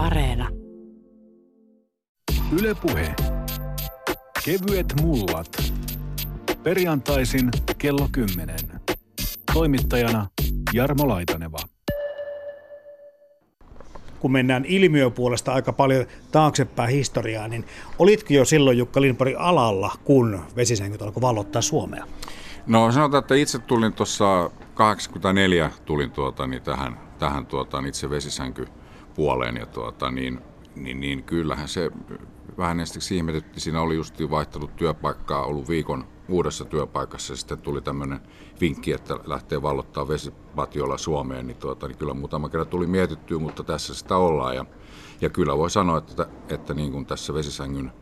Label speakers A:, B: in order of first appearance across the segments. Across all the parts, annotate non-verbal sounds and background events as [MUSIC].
A: Areena.
B: Yle Puhe. Kevyet mullat. Perjantaisin kello 10. Toimittajana Jarmo Laitaneva.
C: Kun mennään ilmiöpuolesta aika paljon taaksepäin historiaa, niin olitko jo silloin Jukka Lindberg alalla, kun vesisänkyt alkoi vallottaa Suomea?
D: No sanotaan, että itse tulin tuossa 84 tulin tuota, niin tähän, tähän tuota, niin itse vesisänkypuoleen ja tuota, niin, niin, niin, kyllähän se vähän ensiksi ihmetytti. Siinä oli just vaihtanut työpaikkaa, ollut viikon uudessa työpaikassa sitten tuli tämmöinen vinkki, että lähtee vallottaa vesipatiolla Suomeen, niin, tuota, niin kyllä muutama kerran tuli mietittyä, mutta tässä sitä ollaan. Ja, ja kyllä voi sanoa, että, että niin kuin tässä vesisängyn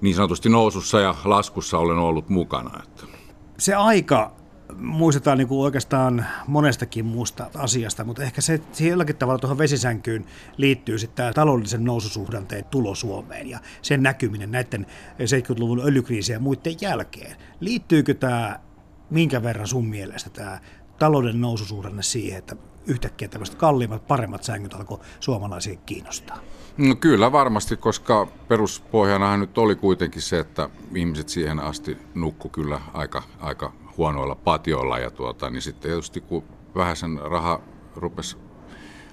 D: niin sanotusti nousussa ja laskussa olen ollut mukana. Että.
C: Se aika muistetaan niin kuin oikeastaan monestakin muusta asiasta, mutta ehkä se jollakin tavalla tuohon vesisänkyyn liittyy sitten tämä taloudellisen noususuhdanteen tulo Suomeen ja sen näkyminen näiden 70-luvun öljykriisien ja muiden jälkeen. Liittyykö tämä minkä verran sun mielestä tämä talouden noususuhdanne siihen, että yhtäkkiä tämmöiset kalliimmat, paremmat sängyt alkoi suomalaisia kiinnostaa?
D: No kyllä varmasti, koska peruspohjanahan nyt oli kuitenkin se, että ihmiset siihen asti nukku kyllä aika, aika huonoilla patioilla ja tuota, niin sitten tietysti kun vähän sen raha rupesi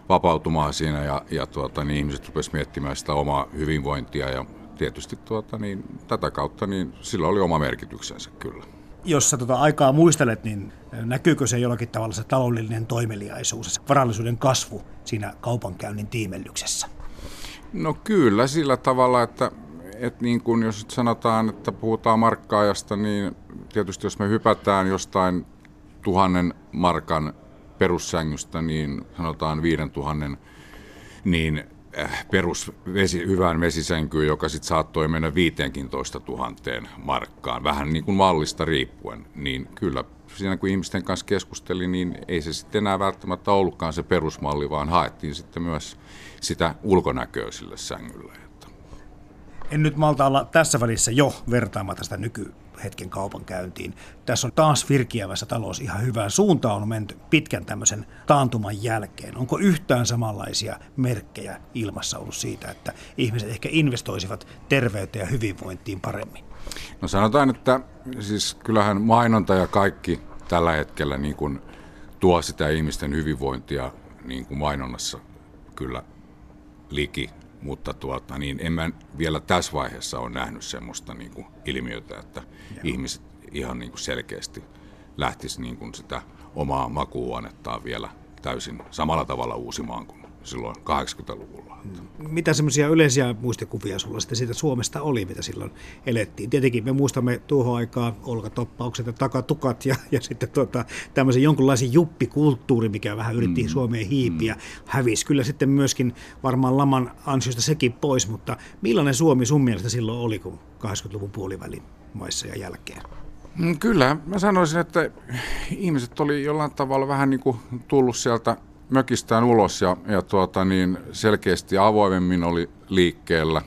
D: vapautumaan siinä ja, ja tuota, niin ihmiset rupesivat miettimään sitä omaa hyvinvointia ja tietysti tuota, niin, tätä kautta niin sillä oli oma merkityksensä kyllä.
C: Jos sä tuota aikaa muistelet, niin näkyykö se jollakin tavalla se taloudellinen toimeliaisuus, se varallisuuden kasvu siinä kaupankäynnin tiimellyksessä?
D: No kyllä sillä tavalla, että, että niin kuin jos sanotaan, että puhutaan markkaajasta, niin tietysti jos me hypätään jostain tuhannen markan perussängystä, niin sanotaan viiden tuhannen, niin äh, perus vesi, hyvään vesisänkyyn, joka sitten saattoi mennä 15 tuhanteen markkaan, vähän niin kuin mallista riippuen, niin kyllä siinä kun ihmisten kanssa keskustelin, niin ei se sitten enää välttämättä ollutkaan se perusmalli, vaan haettiin sitten myös sitä ulkonäköä sille sängylle.
C: En nyt malta olla tässä välissä jo vertaamatta sitä nykyhetken kaupankäyntiin. Tässä on taas virkiävässä talous ihan hyvään suuntaan on menty pitkän tämmöisen taantuman jälkeen. Onko yhtään samanlaisia merkkejä ilmassa ollut siitä, että ihmiset ehkä investoisivat terveyteen ja hyvinvointiin paremmin?
D: No sanotaan, että siis kyllähän mainonta ja kaikki tällä hetkellä niin kuin tuo sitä ihmisten hyvinvointia niin kuin mainonnassa kyllä liki, mutta tuota, niin en mä vielä tässä vaiheessa ole nähnyt semmoista niin kuin ilmiötä, että Joo. ihmiset ihan niin kuin selkeästi lähtisi niin kuin sitä omaa makuuhuonettaan vielä täysin samalla tavalla uusimaan kuin silloin 80-luvulla.
C: Mitä semmoisia yleisiä muistikuvia sulla sitten siitä Suomesta oli, mitä silloin elettiin? Tietenkin me muistamme tuohon aikaan olkatoppaukset ja takatukat ja, ja sitten tuota, tämmöisen jonkunlaisen juppikulttuuri, mikä vähän yritti mm. Suomeen hiipiä, mm. hävisi kyllä sitten myöskin varmaan laman ansiosta sekin pois, mutta millainen Suomi sun mielestä silloin oli, kun 80-luvun puolivälin maissa ja jälkeen?
D: Mm, kyllä, mä sanoisin, että ihmiset oli jollain tavalla vähän niin kuin tullut sieltä mökistään ulos ja, ja tuota, niin selkeästi avoimemmin oli liikkeellä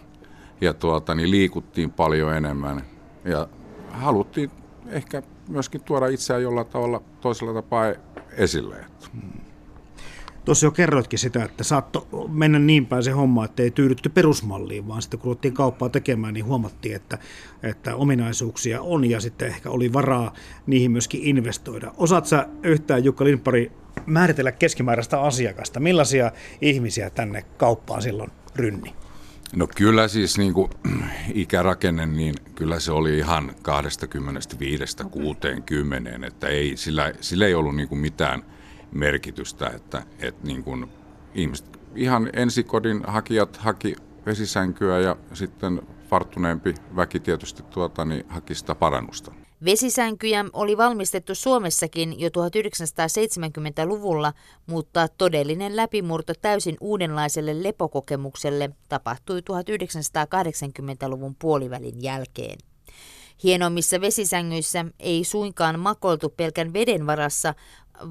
D: ja tuota, niin liikuttiin paljon enemmän ja haluttiin ehkä myöskin tuoda itseään jollain tavalla toisella tapaa esille. Hmm.
C: Tuossa jo kerroitkin sitä, että saattoi mennä niin päin se homma, että ei tyydytty perusmalliin, vaan sitten kun ruvettiin kauppaa tekemään, niin huomattiin, että, että ominaisuuksia on ja sitten ehkä oli varaa niihin myöskin investoida. Osaat sä yhtään, Jukka Lindpari, määritellä keskimääräistä asiakasta? Millaisia ihmisiä tänne kauppaan silloin rynni?
D: No kyllä siis niin kuin, [CLEARS THROAT] ikärakenne, niin kyllä se oli ihan 25-60, että ei, sillä, sillä ei ollut niin kuin mitään merkitystä, että, että niin kuin ihmiset, ihan ensikodin hakijat haki vesisänkyä ja sitten farttuneempi väki tietysti tuota, niin haki sitä parannusta.
A: Vesisänkyjä oli valmistettu Suomessakin jo 1970-luvulla, mutta todellinen läpimurto täysin uudenlaiselle lepokokemukselle tapahtui 1980-luvun puolivälin jälkeen. Hienommissa vesisängyissä ei suinkaan makoltu pelkän veden varassa,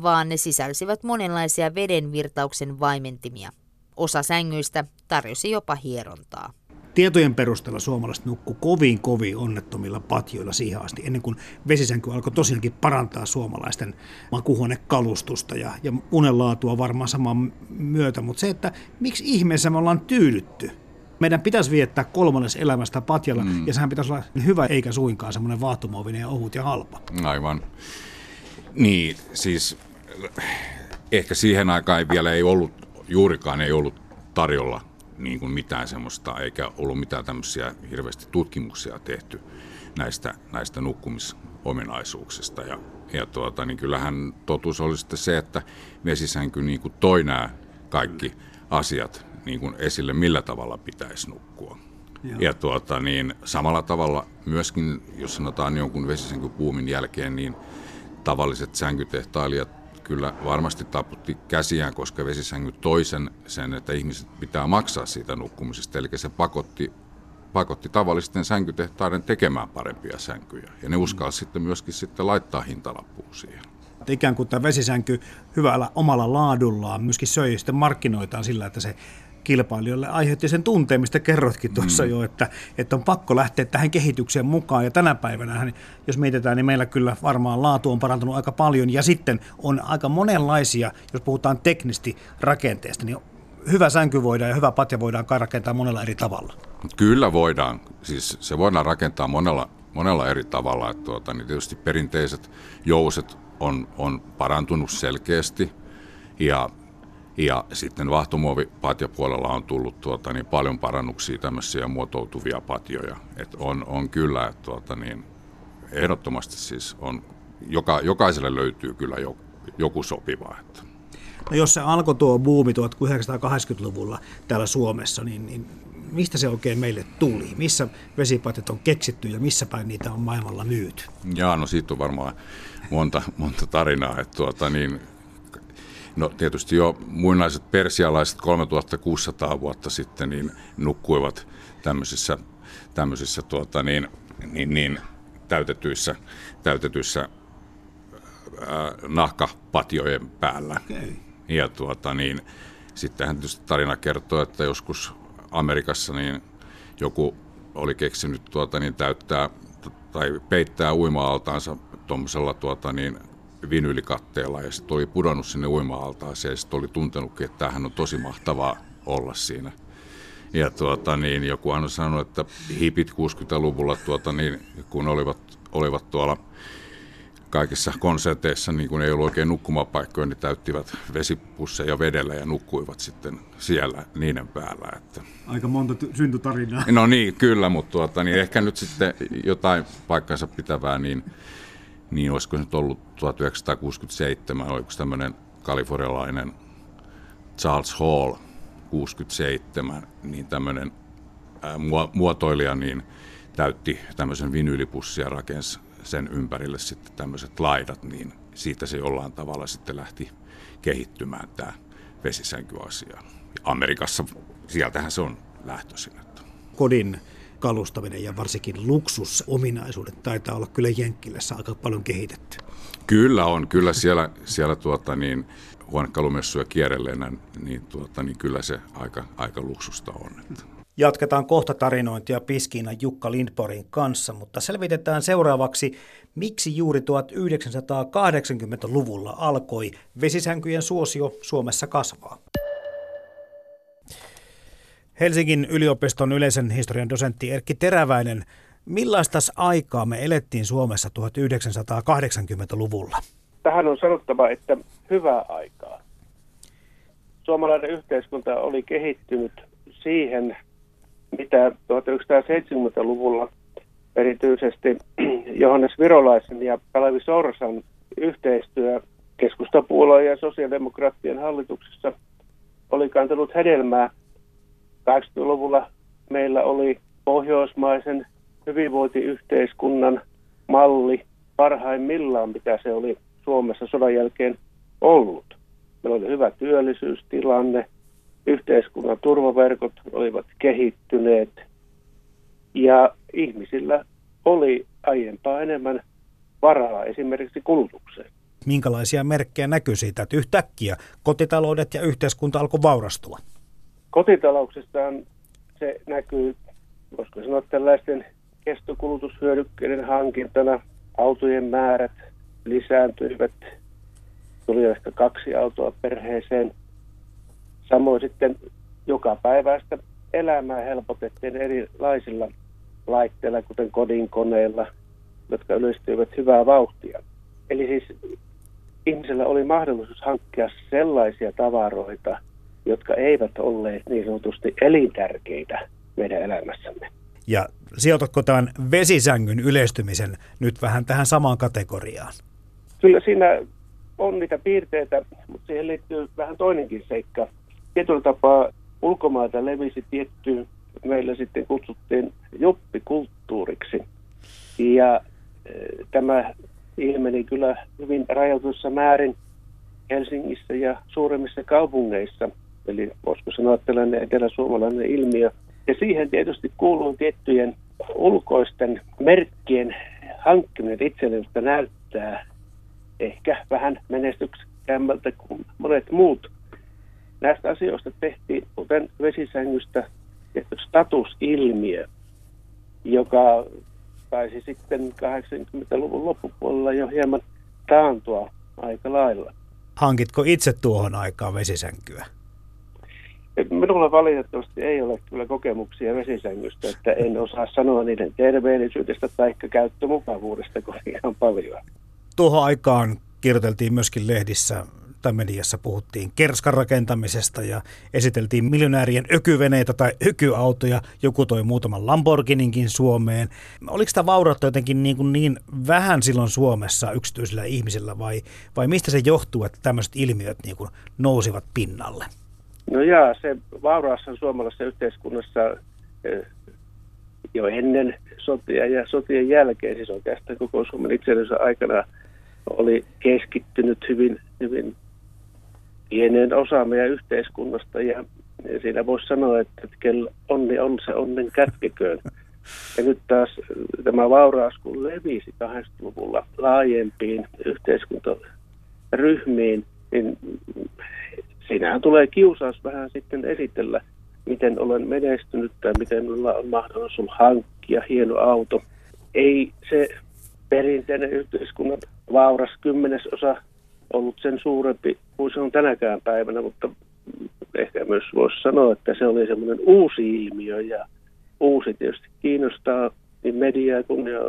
A: vaan ne sisälsivät monenlaisia vedenvirtauksen vaimentimia. Osa sängyistä tarjosi jopa hierontaa
C: Tietojen perusteella suomalaiset nukku kovin kovin onnettomilla patjoilla siihen asti, ennen kuin vesisänky alkoi tosiaankin parantaa suomalaisten makuhuonekalustusta ja, ja unenlaatua varmaan saman myötä. Mutta se, että miksi ihmeessä me ollaan tyydytty meidän pitäisi viettää kolmannes elämästä patjalla, mm. ja sehän pitäisi olla hyvä eikä suinkaan semmoinen vaahtomuovinen ja ohut ja halpa.
D: Aivan. Niin, siis ehkä siihen aikaan ei vielä ei ollut, juurikaan ei ollut tarjolla niin kuin mitään semmoista, eikä ollut mitään tämmöisiä hirveästi tutkimuksia tehty näistä, näistä nukkumisominaisuuksista. Ja, ja tuota, niin kyllähän totuus oli sitten se, että vesisänky niin kuin toi nämä kaikki asiat niin kuin esille, millä tavalla pitäisi nukkua. Joo. Ja tuota, niin, samalla tavalla myöskin, jos sanotaan jonkun vesisänkypuumin jälkeen, niin tavalliset sänkytehtailijat kyllä varmasti taputti käsiään, koska vesisänky toisen sen, että ihmiset pitää maksaa siitä nukkumisesta. Eli se pakotti, pakotti tavallisten sänkytehtaiden tekemään parempia sänkyjä. Ja ne uskalsi mm. sitten myöskin sitten laittaa hintalappuun siihen
C: että ikään kuin tämä vesisänky hyvällä omalla laadullaan myöskin söi sitten markkinoitaan sillä, että se kilpailijoille aiheutti sen tunteen, mistä kerrotkin tuossa mm. jo, että, että on pakko lähteä tähän kehitykseen mukaan. Ja tänä päivänä, jos mietitään, niin meillä kyllä varmaan laatu on parantunut aika paljon. Ja sitten on aika monenlaisia, jos puhutaan teknisesti rakenteesta, niin hyvä sänky voidaan ja hyvä patja voidaan rakentaa monella eri tavalla.
D: Kyllä voidaan. Siis se voidaan rakentaa monella, monella eri tavalla. Että tuota, niin tietysti perinteiset jouset on, on parantunut selkeästi ja ja sitten vahtomuovipatjapuolella on tullut tuota, niin paljon parannuksia, tämmöisiä muotoutuvia patjoja. Et on, on kyllä, että tuota, niin, ehdottomasti siis on, joka, jokaiselle löytyy kyllä jo, joku sopiva. Että.
C: No jos se alkoi tuo buumi 1980-luvulla täällä Suomessa, niin, niin mistä se oikein meille tuli? Missä vesipatjat on keksitty ja missä päin niitä on maailmalla myyty?
D: Jaa, no siitä on varmaan monta, monta tarinaa. Että tuota, niin, No tietysti jo muinaiset persialaiset 3600 vuotta sitten niin nukkuivat tämmöisissä, tämmöisissä tuota, niin, niin, niin, täytetyissä, täytetyissä ää, nahkapatjojen päällä. Okay. Ja tuota, niin, sittenhän tietysti tarina kertoo, että joskus Amerikassa niin joku oli keksinyt tuota, niin täyttää tai peittää uima-altaansa tuommoisella tuota, niin vinyylikatteella ja sitten oli pudonnut sinne uima-altaaseen ja sitten oli tuntenutkin, että tämähän on tosi mahtavaa olla siinä. Ja tuota, niin, joku on sanonut, että hipit 60-luvulla, tuota, niin, kun olivat, olivat tuolla kaikissa konserteissa, niin kun ei ollut oikein nukkumapaikkoja, niin täyttivät vesipusseja vedellä ja nukkuivat sitten siellä niiden päällä. Että.
C: Aika monta t- syntytarinaa.
D: No niin, kyllä, mutta tuota, niin ehkä nyt sitten jotain paikkansa pitävää, niin niin olisiko nyt ollut 1967, oliko tämmöinen kalifornialainen Charles Hall 67, niin tämmöinen muotoilija niin täytti tämmöisen vinyylipussin ja rakensi sen ympärille sitten tämmöiset laidat, niin siitä se jollain tavalla sitten lähti kehittymään tämä vesisänkyasia. Amerikassa, sieltähän se on lähtöisin.
C: Kodin kalustaminen ja varsinkin luksusominaisuudet taitaa olla kyllä Jenkkilässä aika paljon kehitetty.
D: Kyllä on, kyllä siellä, siellä tuota niin, huonekalumessuja kierrelleenä, niin, tuota, niin kyllä se aika, aika luksusta on. Että.
C: Jatketaan kohta tarinointia Piskiina Jukka Lindborin kanssa, mutta selvitetään seuraavaksi, miksi juuri 1980-luvulla alkoi vesisänkyjen suosio Suomessa kasvaa. Helsingin yliopiston yleisen historian dosentti Erkki Teräväinen, millaista aikaa me elettiin Suomessa 1980-luvulla?
E: Tähän on sanottava, että hyvää aikaa. Suomalainen yhteiskunta oli kehittynyt siihen, mitä 1970-luvulla erityisesti [CLEARS THROAT] Johannes Virolaisen ja Kalevi Sorsan yhteistyö keskustapuolueen ja sosiaalidemokraattien hallituksessa oli kantanut hedelmää 80-luvulla meillä oli pohjoismaisen hyvinvointiyhteiskunnan malli parhaimmillaan, mitä se oli Suomessa sodan jälkeen ollut. Meillä oli hyvä työllisyystilanne, yhteiskunnan turvaverkot olivat kehittyneet ja ihmisillä oli aiempaa enemmän varaa esimerkiksi kulutukseen.
C: Minkälaisia merkkejä näkyy siitä, että yhtäkkiä kotitaloudet ja yhteiskunta alkoi vaurastua?
E: Kotitalouksistaan se näkyy voisiko sanoa tällaisten kestokulutushyödykkeiden hankintana autojen määrät lisääntyivät. Tuli ehkä kaksi autoa perheeseen. Samoin sitten joka päiväistä elämää helpotettiin erilaisilla laitteilla, kuten kodinkoneilla, jotka yleistyivät hyvää vauhtia. Eli siis ihmisellä oli mahdollisuus hankkia sellaisia tavaroita, jotka eivät olleet niin sanotusti elintärkeitä meidän elämässämme.
C: Ja sijoitatko tämän vesisängyn yleistymisen nyt vähän tähän samaan kategoriaan?
E: Kyllä siinä on niitä piirteitä, mutta siihen liittyy vähän toinenkin seikka. Tietyllä tapaa ulkomailta levisi tietty, meillä sitten kutsuttiin juppikulttuuriksi. Ja e, tämä ilmeni kyllä hyvin rajoitussa määrin Helsingissä ja suuremmissa kaupungeissa. Eli voisiko sanoa tällainen etelä-suomalainen ilmiö. Ja siihen tietysti kuuluu tiettyjen ulkoisten merkkien hankkiminen itselleen, jotka näyttää ehkä vähän menestyksekkäämmältä kuin monet muut. Näistä asioista tehtiin, kuten vesisängystä, statusilmiö, joka taisi sitten 80-luvun loppupuolella jo hieman taantua aika lailla.
C: Hankitko itse tuohon aikaan vesisänkyä?
E: Minulla valitettavasti ei ole kyllä kokemuksia vesisängystä, että en osaa sanoa niiden terveellisyydestä tai käyttömukavuudesta kuin ihan paljon.
C: Tuohon aikaan kirjoiteltiin myöskin lehdissä tai mediassa puhuttiin kerskan rakentamisesta ja esiteltiin miljonäärien ökyveneitä tai ökyautoja. Joku toi muutaman Lamborghininkin Suomeen. Oliko tämä vaurautta jotenkin niin, kuin niin vähän silloin Suomessa yksityisillä ihmisillä vai, vai mistä se johtuu, että tämmöiset ilmiöt niin kuin nousivat pinnalle?
E: No jaa, se vauraassa suomalaisessa yhteiskunnassa eh, jo ennen sotia ja sotien jälkeen, siis oikeastaan koko Suomen itsenäisyyden aikana oli keskittynyt hyvin, hyvin pieneen osaan meidän yhteiskunnasta ja siinä voisi sanoa, että kello onni on se onnen kätkeköön. Ja nyt taas tämä vauraus, kun levisi 80-luvulla laajempiin yhteiskuntaryhmiin, niin siinähän tulee kiusaus vähän sitten esitellä, miten olen menestynyt tai miten minulla on mahdollisuus hankkia hieno auto. Ei se perinteinen yhteiskunnan vauras kymmenesosa ollut sen suurempi kuin se on tänäkään päivänä, mutta ehkä myös voisi sanoa, että se oli semmoinen uusi ilmiö ja uusi tietysti kiinnostaa niin mediaa kuin ja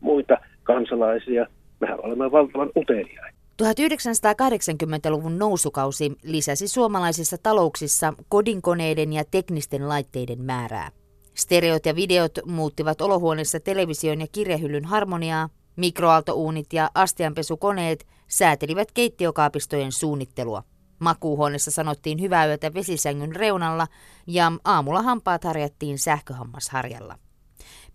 E: muita kansalaisia. Mehän olemme valtavan uteliaita.
A: 1980-luvun nousukausi lisäsi suomalaisissa talouksissa kodinkoneiden ja teknisten laitteiden määrää. Stereot ja videot muuttivat olohuoneessa television ja kirjahyllyn harmoniaa, mikroaaltouunit ja astianpesukoneet säätelivät keittiokaapistojen suunnittelua. Makuuhuoneessa sanottiin hyvää yötä vesisängyn reunalla ja aamulla hampaat harjattiin sähköhammasharjalla.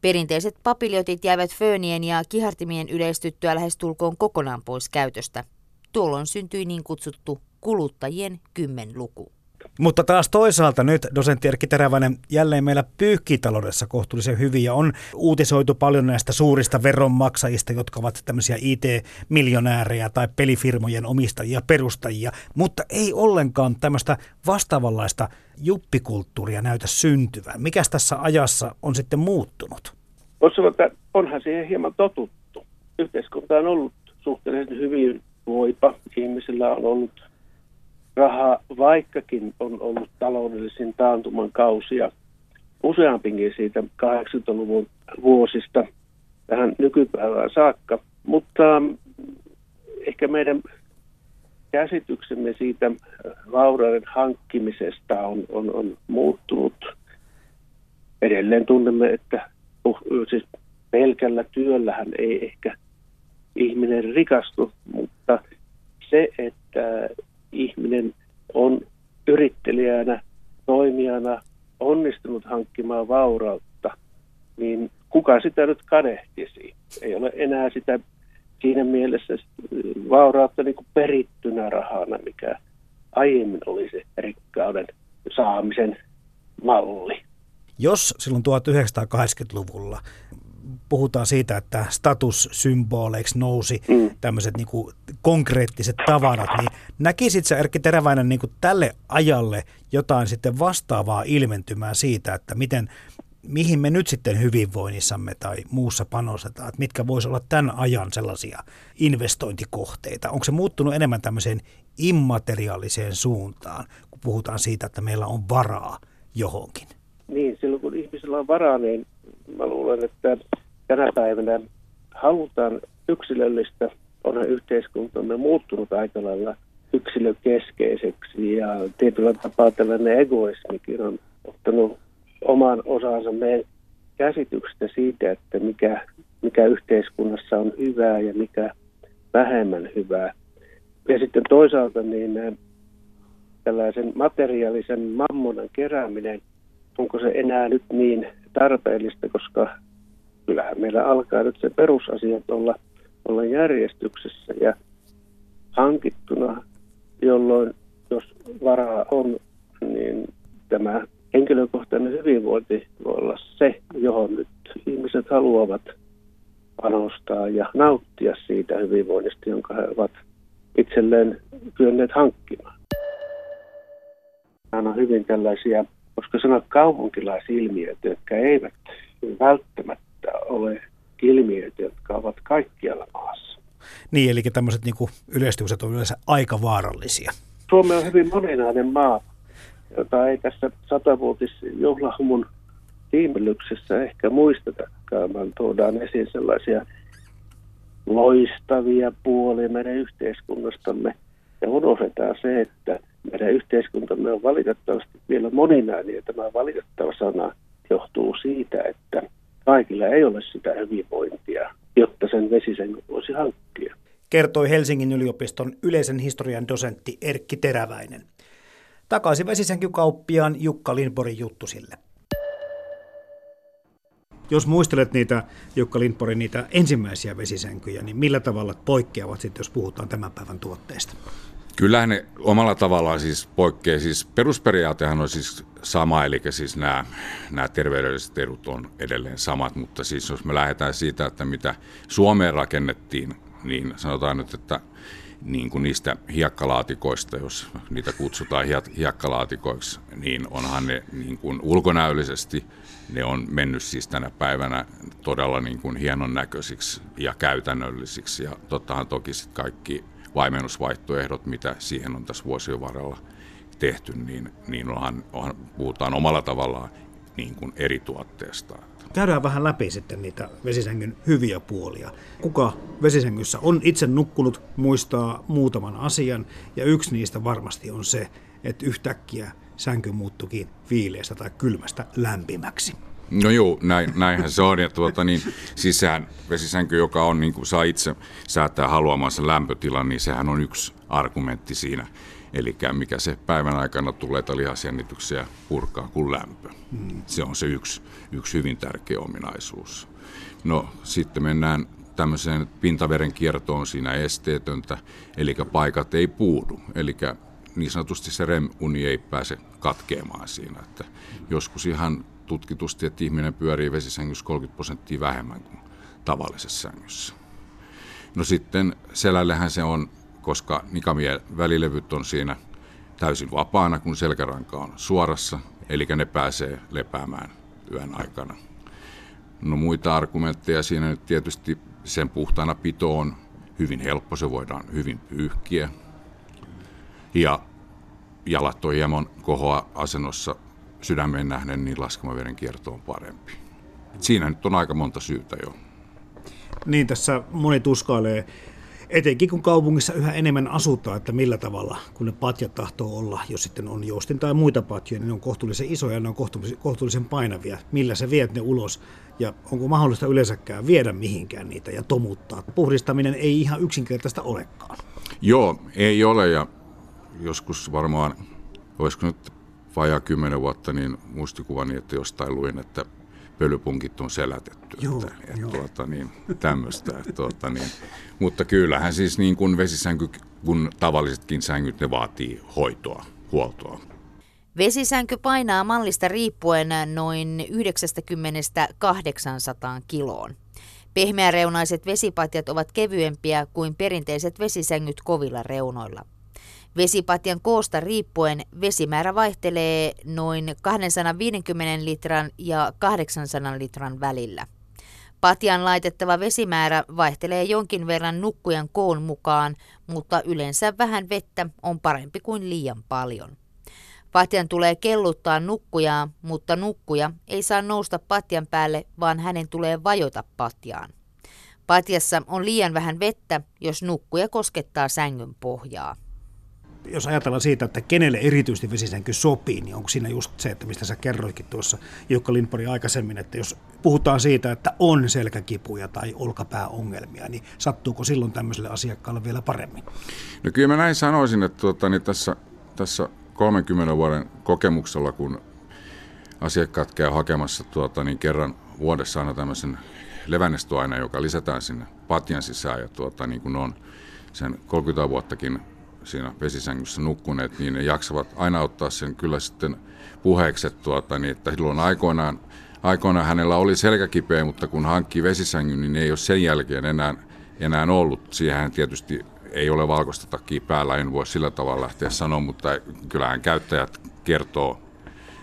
A: Perinteiset papiljotit jäivät föönien ja kihartimien yleistyttyä lähes tulkoon kokonaan pois käytöstä. Tuolloin syntyi niin kutsuttu kuluttajien kymmenluku.
C: Mutta taas toisaalta nyt dosentti Erkki Teräväinen jälleen meillä pyyhkitaloudessa kohtuullisen hyvin ja on uutisoitu paljon näistä suurista veronmaksajista, jotka ovat tämmöisiä IT-miljonäärejä tai pelifirmojen omistajia, perustajia, mutta ei ollenkaan tämmöistä vastaavanlaista juppikulttuuria näytä syntyvän. Mikäs tässä ajassa on sitten muuttunut?
E: Voisi sanoa, että onhan siihen hieman totuttu. Yhteiskunta on ollut suhteellisen hyvin voipa. Ihmisillä on ollut rahaa, vaikkakin on ollut taloudellisen taantuman kausia useampinkin siitä 80-luvun vuosista tähän nykypäivään saakka. Mutta ehkä meidän käsityksemme siitä vaurauden hankkimisesta on, on, on muuttunut. Edelleen tunnemme, että uh, siis pelkällä työllähän ei ehkä ihminen rikastu, mutta se, että ihminen on yrittelijänä, toimijana onnistunut hankkimaan vaurautta, niin kuka sitä nyt kadehtisi? Ei ole enää sitä siinä mielessä vaurautta niin kuin perittynä rahana, mikä aiemmin oli se rikkauden saamisen malli.
C: Jos silloin 1980-luvulla puhutaan siitä, että statussymboleiksi nousi mm. tämmöiset niin kuin konkreettiset tavarat, niin näkisit sä Erkki Teräväinen niin kuin tälle ajalle jotain sitten vastaavaa ilmentymää siitä, että miten, mihin me nyt sitten hyvinvoinnissamme tai muussa panostetaan, että mitkä voisi olla tämän ajan sellaisia investointikohteita. Onko se muuttunut enemmän tämmöiseen immateriaaliseen suuntaan, kun puhutaan siitä, että meillä on varaa johonkin?
E: Niin, silloin kun ihmisellä on varaa, niin mä luulen, että tänä päivänä halutaan yksilöllistä, onhan yhteiskuntamme muuttunut aika lailla yksilökeskeiseksi ja tietyllä tapaa tällainen egoismikin on ottanut oman osansa meidän käsityksestä siitä, että mikä, mikä yhteiskunnassa on hyvää ja mikä vähemmän hyvää. Ja sitten toisaalta niin äh, tällaisen materiaalisen mammonan kerääminen, onko se enää nyt niin tarpeellista, koska kyllähän meillä alkaa nyt se perusasiat olla, olla järjestyksessä ja hankittuna, jolloin jos varaa on, niin tämä henkilökohtainen hyvinvointi voi olla se, johon nyt ihmiset haluavat panostaa ja nauttia siitä hyvinvoinnista, jonka he ovat itselleen kyenneet hankkimaan. Nämä on hyvin tällaisia, koska sanoa kaupunkilaisilmiöitä, jotka eivät välttämättä ole ilmiöitä, jotka ovat kaikkialla maassa.
C: Niin, eli tämmöiset niin yleistykset on yleensä aika vaarallisia.
E: Suomi on hyvin moninainen maa jota ei tässä satavuotisjuhlahumun tiimelyksessä ehkä muistetakaan, vaan tuodaan esiin sellaisia loistavia puolia meidän yhteiskunnastamme. Ja unohdetaan se, että meidän yhteiskuntamme on valitettavasti vielä moninainen, ja tämä valitettava sana johtuu siitä, että kaikilla ei ole sitä hyvinvointia, jotta sen vesisen voisi hankkia.
C: Kertoi Helsingin yliopiston yleisen historian dosentti Erkki Teräväinen. Takaisin vesisänkykauppiaan Jukka Lindborin juttusille. Jos muistelet niitä Jukka Lindborin niitä ensimmäisiä vesisänkyjä, niin millä tavalla poikkeavat sitten, jos puhutaan tämän päivän tuotteista?
D: Kyllähän ne omalla tavallaan siis poikkeaa. Siis perusperiaatehan on siis sama, eli siis nämä, nämä terveydelliset edut on edelleen samat, mutta siis jos me lähdetään siitä, että mitä Suomeen rakennettiin, niin sanotaan nyt, että niin kuin niistä hiekkalaatikoista, jos niitä kutsutaan hiekkalaatikoiksi, niin onhan ne niin kuin ulkonäöllisesti, ne on mennyt siis tänä päivänä todella niin kuin hienon näköisiksi ja käytännöllisiksi. Ja tottahan toki sitten kaikki vaimennusvaihtoehdot, mitä siihen on tässä vuosien varrella tehty, niin, niin onhan, onhan, puhutaan omalla tavallaan niin kuin eri tuotteesta.
C: Käydään vähän läpi sitten niitä vesisängyn hyviä puolia. Kuka vesisängyssä on itse nukkunut, muistaa muutaman asian, ja yksi niistä varmasti on se, että yhtäkkiä sänky muuttukin viileästä tai kylmästä lämpimäksi.
D: No joo, näin, näinhän se on. Ja tuota, niin, sehän vesisänky, joka on, niin kuin saa itse säätää haluamansa lämpötilan, niin sehän on yksi argumentti siinä. Eli mikä se päivän aikana tulee lihasjännityksiä purkaa kuin lämpö. Se on se yksi, yksi hyvin tärkeä ominaisuus. No sitten mennään tämmöiseen pintaveren kiertoon siinä esteetöntä, eli paikat ei puudu. Eli niin sanotusti se REM-uni ei pääse katkeamaan siinä. Että joskus ihan tutkitusti, että ihminen pyörii vesisängyssä 30 prosenttia vähemmän kuin tavallisessa sängyssä. No sitten selällehän se on koska nikamien välilevyt on siinä täysin vapaana, kun selkäranka on suorassa, eli ne pääsee lepäämään yön aikana. No muita argumentteja siinä nyt tietysti sen puhtaana pito on hyvin helppo, se voidaan hyvin pyyhkiä. Ja jalat on hieman kohoa asennossa sydämen nähden, niin laskamaveden kierto on parempi. Siinä nyt on aika monta syytä jo.
C: Niin, tässä moni tuskailee Etenkin kun kaupungissa yhä enemmän asutaan, että millä tavalla, kun ne patjat tahtoo olla, jos sitten on joustin tai muita patjoja, niin ne on kohtuullisen isoja ja ne on kohtuullisen, painavia. Millä se viet ne ulos ja onko mahdollista yleensäkään viedä mihinkään niitä ja tomuttaa. Puhdistaminen ei ihan yksinkertaista olekaan.
D: Joo, ei ole ja joskus varmaan, olisiko nyt vajaa kymmenen vuotta, niin muistikuvani, että jostain luin, että pölypunkit on selätetty.
C: Joo,
D: että, joo. Tuota, niin, tämmöistä. Että, tuota, niin. Mutta kyllähän siis niin kuin vesisänky, kun tavallisetkin sängyt, ne vaatii hoitoa, huoltoa.
A: Vesisänky painaa mallista riippuen noin 90-800 kiloon. Pehmeäreunaiset vesipatjat ovat kevyempiä kuin perinteiset vesisängyt kovilla reunoilla. Vesipatjan koosta riippuen vesimäärä vaihtelee noin 250 litran ja 800 litran välillä. Patjan laitettava vesimäärä vaihtelee jonkin verran nukkujan koon mukaan, mutta yleensä vähän vettä on parempi kuin liian paljon. Patjan tulee kelluttaa nukkujaa, mutta nukkuja ei saa nousta patjan päälle, vaan hänen tulee vajota patjaan. Patjassa on liian vähän vettä, jos nukkuja koskettaa sängyn pohjaa.
C: Jos ajatellaan siitä, että kenelle erityisesti vesisänky sopii, niin onko siinä just se, että mistä sä kerroitkin tuossa Jukka Lindpari aikaisemmin, että jos puhutaan siitä, että on selkäkipuja tai olkapääongelmia, niin sattuuko silloin tämmöiselle asiakkaalle vielä paremmin?
D: No kyllä mä näin sanoisin, että tuota, niin tässä, tässä 30 vuoden kokemuksella, kun asiakkaat käy hakemassa tuota, niin kerran vuodessa aina tämmöisen levännestoaine, joka lisätään sinne patjan sisään ja tuota, niin kun on sen 30 vuottakin siinä vesisängyssä nukkuneet, niin ne jaksavat aina ottaa sen kyllä sitten puheeksi, että, tuota, niin, että silloin aikoinaan, aikoinaan hänellä oli selkäkipeä, mutta kun hankkii vesisängyn, niin ei ole sen jälkeen enää, enää ollut. Siihen tietysti ei ole valkoista takia päällä, en voi sillä tavalla lähteä sanoa, mutta kyllähän käyttäjät kertoo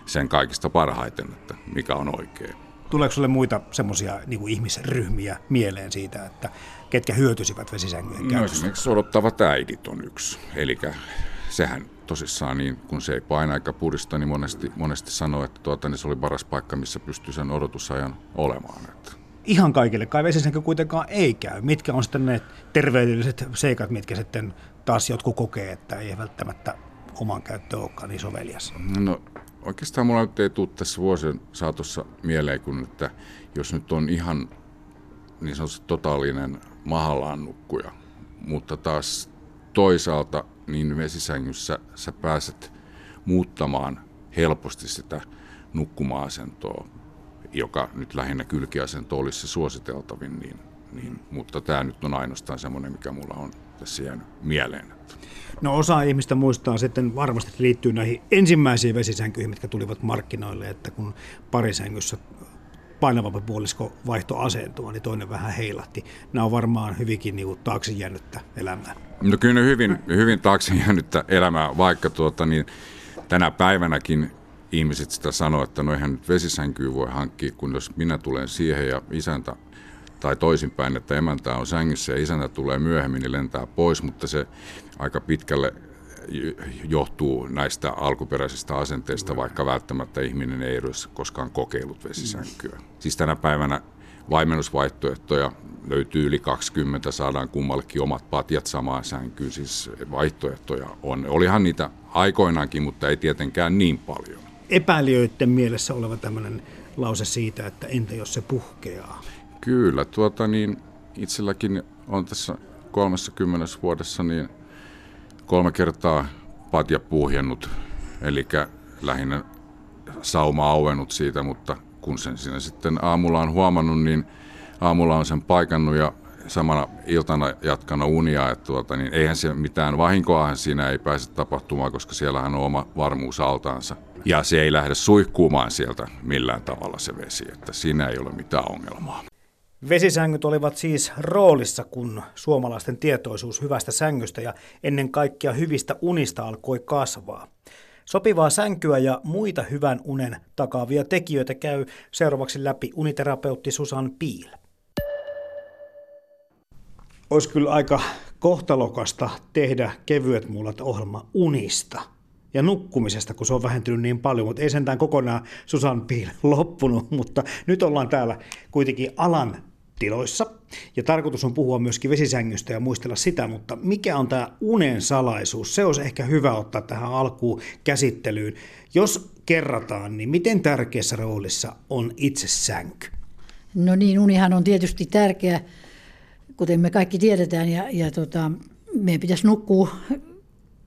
D: sen kaikista parhaiten, että mikä on oikein.
C: Tuleeko sinulle muita semmoisia niin ihmisryhmiä mieleen siitä, että ketkä hyötyisivät vesisängyjen no, käytöstä?
D: Esimerkiksi odottavat äidit on yksi. Eli sehän tosissaan, niin kun se ei paina eikä purista, niin monesti, monesti sanoo, että tuota, niin se oli paras paikka, missä pystyy sen odotusajan olemaan. Että
C: ihan kaikille kai vesisänky kuitenkaan ei käy. Mitkä on sitten ne terveydelliset seikat, mitkä sitten taas jotkut kokee, että ei välttämättä oman käyttö olekaan niin sovelias?
D: No oikeastaan mulla nyt ei tule tässä vuosien saatossa mieleen, kun että jos nyt on ihan niin sanotusti totaalinen mahallaan nukkuja, mutta taas toisaalta niin vesisängyssä sä pääset muuttamaan helposti sitä nukkuma-asentoa joka nyt lähinnä kylkiasento olisi se suositeltavin, niin, niin, mutta tämä nyt on ainoastaan semmoinen, mikä mulla on tässä jäänyt mieleen.
C: No osa ihmistä muistaa sitten varmasti liittyy näihin ensimmäisiin vesisänkyihin, mitkä tulivat markkinoille, että kun parisängyssä painavampi puolisko vaihto asentoa, niin toinen vähän heilahti. Nämä on varmaan hyvinkin niin kuin, taakse jäänyttä elämää.
D: No kyllä hyvin, hyvin taakse jäänyttä elämää, vaikka tuota, niin tänä päivänäkin ihmiset sitä sanoo, että no eihän nyt vesisänkyä voi hankkia, kun jos minä tulen siihen ja isäntä tai toisinpäin, että emäntä on sängyssä ja isäntä tulee myöhemmin, niin lentää pois, mutta se aika pitkälle johtuu näistä alkuperäisistä asenteista, vaikka välttämättä ihminen ei edes koskaan kokeillut vesisänkyä. Siis tänä päivänä vaimennusvaihtoehtoja löytyy yli 20, saadaan kummallekin omat patjat samaan sänkyyn, siis vaihtoehtoja on. Olihan niitä aikoinaankin, mutta ei tietenkään niin paljon
C: epäilijöiden mielessä oleva tämmöinen lause siitä, että entä jos se puhkeaa?
D: Kyllä, tuota niin, itselläkin on tässä 30 vuodessa niin kolme kertaa patja puhjennut, eli lähinnä sauma auennut siitä, mutta kun sen siinä sitten aamulla on huomannut, niin aamulla on sen paikannut ja samana iltana jatkana unia, että tuota, niin eihän se mitään vahinkoa siinä ei pääse tapahtumaan, koska siellähän on oma varmuus altaansa. Ja se ei lähde suihkuumaan sieltä millään tavalla se vesi, että siinä ei ole mitään ongelmaa.
C: Vesisängyt olivat siis roolissa, kun suomalaisten tietoisuus hyvästä sängystä ja ennen kaikkea hyvistä unista alkoi kasvaa. Sopivaa sänkyä ja muita hyvän unen takaavia tekijöitä käy seuraavaksi läpi uniterapeutti Susan Piil. Olisi kyllä aika kohtalokasta tehdä kevyet mullat ohjelma unista – ja nukkumisesta, kun se on vähentynyt niin paljon, mutta ei sentään kokonaan Susan Piil [LAUGHS] loppunut, mutta nyt ollaan täällä kuitenkin alan tiloissa. Ja tarkoitus on puhua myöskin vesisängystä ja muistella sitä, mutta mikä on tämä unen salaisuus? Se olisi ehkä hyvä ottaa tähän alkuun käsittelyyn. Jos kerrataan, niin miten tärkeässä roolissa on itse sänky?
F: No niin, unihan on tietysti tärkeä, kuten me kaikki tiedetään, ja, ja tota, meidän pitäisi nukkua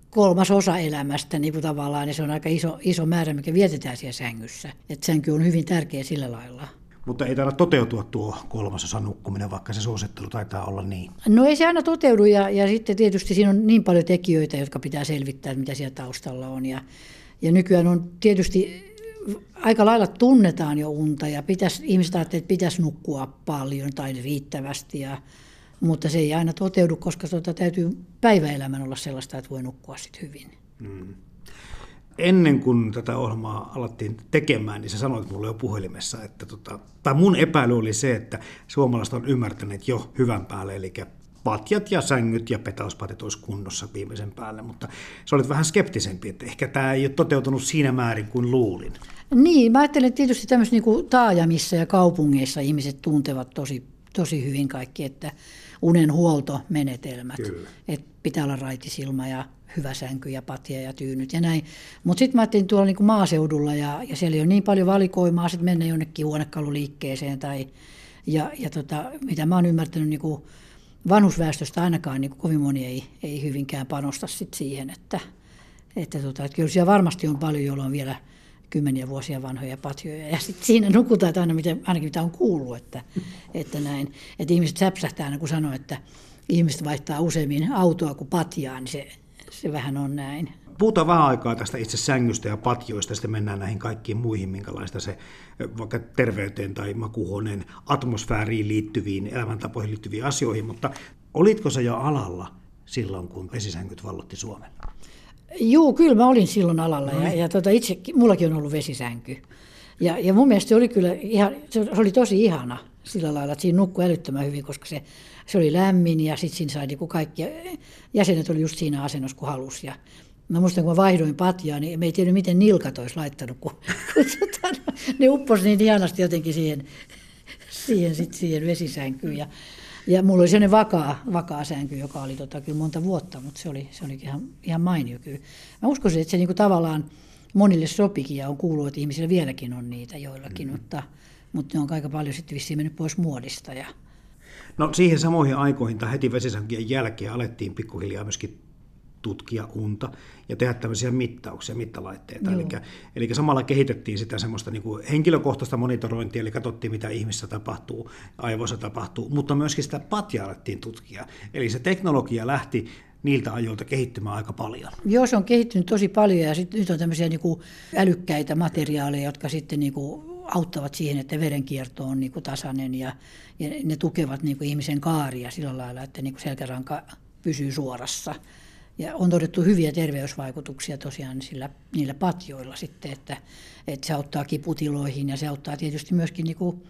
F: kolmas osa elämästä niin kuin tavallaan, se on aika iso, iso määrä, mikä vietetään siellä sängyssä. Et sänky on hyvin tärkeä sillä lailla.
C: Mutta ei taida toteutua tuo kolmasosa nukkuminen, vaikka se suosittelu taitaa olla niin.
F: No ei se aina toteudu ja, ja sitten tietysti siinä on niin paljon tekijöitä, jotka pitää selvittää, mitä siellä taustalla on. Ja, ja nykyään on tietysti aika lailla tunnetaan jo unta ja pitäisi, ihmiset ajattelevat, että pitäisi nukkua paljon tai riittävästi ja mutta se ei aina toteudu, koska tota, täytyy päiväelämän olla sellaista, että voi nukkua sitten hyvin. Mm.
C: Ennen kuin tätä ohjelmaa alettiin tekemään, niin sä sanoit mulle jo puhelimessa, että tota, tai mun epäily oli se, että suomalaiset on ymmärtäneet jo hyvän päälle, eli patjat ja sängyt ja petauspatit olisi kunnossa viimeisen päälle, mutta sä olit vähän skeptisempi, että ehkä tämä ei ole toteutunut siinä määrin kuin luulin.
F: Niin, mä ajattelen että tietysti tämmöisissä niin taajamissa ja kaupungeissa ihmiset tuntevat tosi, tosi hyvin kaikki, että unenhuoltomenetelmät, että pitää olla raitisilma ja hyvä sänky ja patja ja tyynyt ja näin. Mutta sitten mä ajattelin tuolla niin maaseudulla ja, ja siellä ei ole niin paljon valikoimaa sitten mennä jonnekin huonekaluliikkeeseen tai ja, ja tota, mitä mä oon ymmärtänyt niin kuin vanhusväestöstä ainakaan niin kovin moni ei, ei hyvinkään panosta sit siihen, että, että, tota, että kyllä siellä varmasti on paljon, joilla on vielä kymmeniä vuosia vanhoja patjoja. Ja sitten siinä nukutaan, että aina miten, ainakin mitä on kuullut, että, että näin. Että ihmiset säpsähtää aina, kun sanoo, että ihmiset vaihtaa useimmin autoa kuin patjaa, niin se, se vähän on näin.
C: Puhutaan vähän aikaa tästä itse sängystä ja patjoista, sitten mennään näihin kaikkiin muihin, minkälaista se vaikka terveyteen tai makuhuoneen atmosfääriin liittyviin, elämäntapoihin liittyviin asioihin, mutta olitko se jo alalla silloin, kun vesisänkyt vallotti Suomen?
F: Joo, kyllä mä olin silloin alalla ja, ja tota, itse, mullakin on ollut vesisänky. Ja, ja mun mielestä se oli kyllä ihan, se oli tosi ihana sillä lailla, että siinä nukkui älyttömän hyvin, koska se, se oli lämmin ja sitten siinä sai niin kaikki jäsenet oli just siinä asennossa, kun halusi. Ja Mä muistan, kun mä vaihdoin patjaa, niin me ei tiedä, miten nilkat olisi laittanut, kun, [LAUGHS] kun tota, ne upposi niin ihanasti jotenkin siihen, siihen, sit siihen vesisänkyyn. Ja, ja mulla oli sellainen vakaa, vakaa sänky, joka oli tota, kyllä monta vuotta, mutta se oli, se oli ihan, ihan mainio kyllä. Mä uskoisin, että se niinku tavallaan monille sopikin ja on kuullut, että ihmisillä vieläkin on niitä joillakin, mm. mutta, mutta ne on aika paljon sitten vissiin mennyt pois muodista. Ja...
C: No siihen samoihin aikoihin tai heti vesisänkyjen jälkeen alettiin pikkuhiljaa myöskin tutkia unta ja tehdä tämmöisiä mittauksia, mittalaitteita. Eli, eli samalla kehitettiin sitä semmoista niin kuin henkilökohtaista monitorointia, eli katsottiin mitä ihmissä tapahtuu, aivoissa tapahtuu, mutta myöskin sitä patjaa alettiin tutkia. Eli se teknologia lähti niiltä ajoilta kehittymään aika paljon.
F: Joo, se on kehittynyt tosi paljon ja sit nyt on tämmöisiä niin kuin älykkäitä materiaaleja, jotka sitten niin kuin auttavat siihen, että verenkierto on niin kuin tasainen ja, ja ne tukevat niin kuin ihmisen kaaria sillä lailla, että niin kuin selkäranka pysyy suorassa. Ja on todettu hyviä terveysvaikutuksia tosiaan sillä, niillä patjoilla sitten, että, että se auttaa kiputiloihin ja se auttaa tietysti myöskin niin kuin